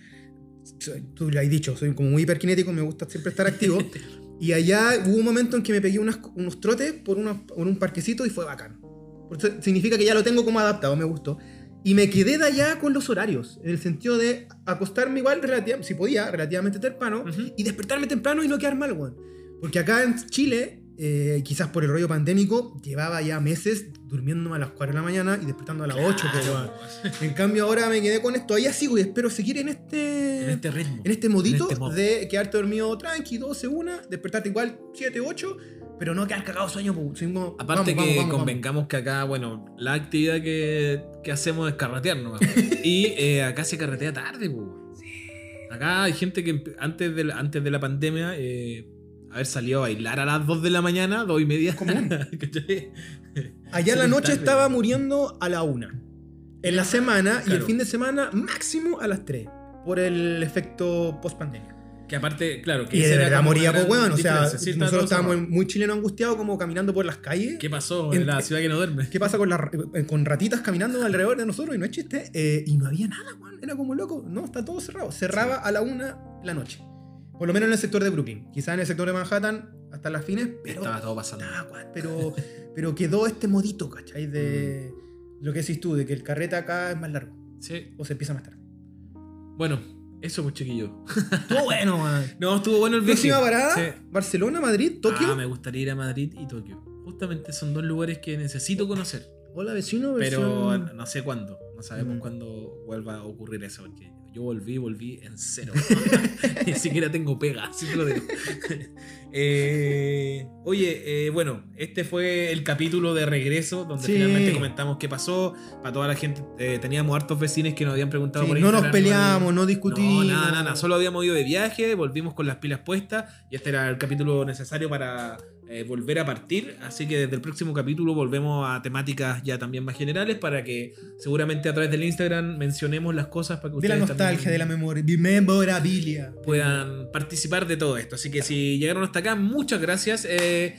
Tú lo has dicho, soy como muy hiperkinético, me gusta siempre estar activo. y allá hubo un momento en que me pegué unas- unos trotes por, una- por un parquecito y fue bacán. Por eso significa que ya lo tengo como adaptado, me gustó. Y me quedé de allá con los horarios, en el sentido de acostarme igual, si podía, relativamente temprano, y despertarme temprano y no quedar mal, weón. Porque acá en Chile, eh, quizás por el rollo pandémico, llevaba ya meses durmiéndome a las 4 de la mañana y despertando a las 8, Claro, pero, weón. En cambio ahora me quedé con esto, todavía sigo y espero seguir en este... En este ritmo. en este modito En este de quedarte dormido tranqui, 12, 1, despertarte igual 7, 8, pero no quedar cagado sueño. pues, como, Aparte vamos, que vamos, vamos, convengamos que acá, bueno, la actividad que, que hacemos es carretear nomás. y eh, acá se carretea tarde, pues. Acá hay gente que antes de la, antes de la pandemia eh, haber salido a bailar a las 2 de la mañana, 2 y media. Común. Allá en la noche estaba muriendo a la 1. En la semana y el fin de semana máximo a las 3. Por el efecto post pandemia. que aparte, claro, que Y de verdad moría, una pues, weón. O sea. Sí, nosotros estábamos muy chilenos angustiados, como caminando por las calles. ¿Qué pasó en En- la ciudad que no duerme? ¿Qué pasa con, las- eh, con ratitas caminando alrededor de nosotros? Y no es chiste. eh, y no había nada, weón. Era como loco. No, está todo cerrado. Cerraba a la una la noche. Por lo menos en el sector de Brooklyn. Quizás en el sector de Manhattan, hasta las fines, pero. Estaba todo pasando. Ah, pero, pero quedó este modito, ¿cachai? De lo que decís tú, de que el carrete acá es más largo. Sí. O se empieza más tarde. Bueno, eso pues chiquillo. Estuvo bueno, man. No, estuvo bueno el viaje. Próxima parada, Sí. Barcelona, Madrid, Tokio. Ah, me gustaría ir a Madrid y Tokio. Justamente son dos lugares que necesito conocer. Hola vecino, Pero versión- no sé cuándo. No sabemos Mm. cuándo vuelva a ocurrir eso. Porque yo volví, volví en cero. Ni siquiera tengo pega, así te lo digo. Eh, oye, eh, bueno, este fue el capítulo de regreso donde Sí. finalmente comentamos qué pasó. Para toda la gente, eh, teníamos hartos vecinos que nos habían preguntado Sí, por no nos peleamos, no No, discutimos. nada, nada, nada. Solo habíamos ido de viaje, volvimos con las pilas puestas y este era el capítulo necesario para eh, volver a partir. Así que desde el próximo capítulo volvemos a temáticas ya también más generales para que seguramente a través del Instagram mencionemos las cosas para que De la ustedes nostalgia, de la memoria, memorabilia. puedan participar de todo esto. Así que si llegaron hasta acá, muchas gracias. Eh,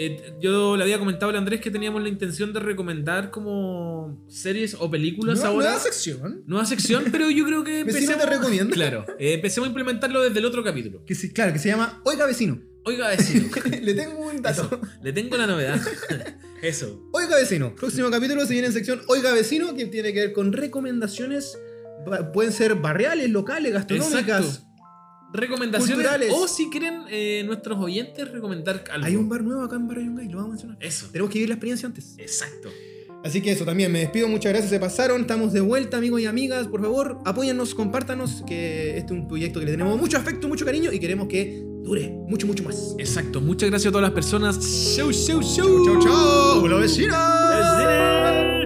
eh, yo le había comentado a Andrés que teníamos la intención de recomendar como series o películas Nueva, ahora. nueva sección. Nueva sección, pero yo creo que Vecino empecemos. te recomienda. Claro, eh, empecemos a implementarlo desde el otro capítulo. Que sí, claro, que se llama Oiga vecino. Oiga, vecino. Le tengo un dato. Eso, le tengo la novedad. Eso. Oiga vecino. Próximo capítulo se viene en sección Oiga vecino, que tiene que ver con recomendaciones. Pueden ser barriales, locales, gastronómicas. Exacto. Recomendaciones. Culturales. O si quieren eh, nuestros oyentes recomendar algo. Hay un bar nuevo acá en Barrio Yungay, lo vamos a mencionar. Eso. Tenemos que vivir la experiencia antes. Exacto. Así que eso también, me despido, muchas gracias, se pasaron, estamos de vuelta amigos y amigas, por favor, apóyennos, compártanos, que este es un proyecto que le tenemos mucho afecto, mucho cariño y queremos que dure mucho, mucho más. Exacto. Muchas gracias a todas las personas. Show. Chau, chau, chau, los vecinos. Vecinos.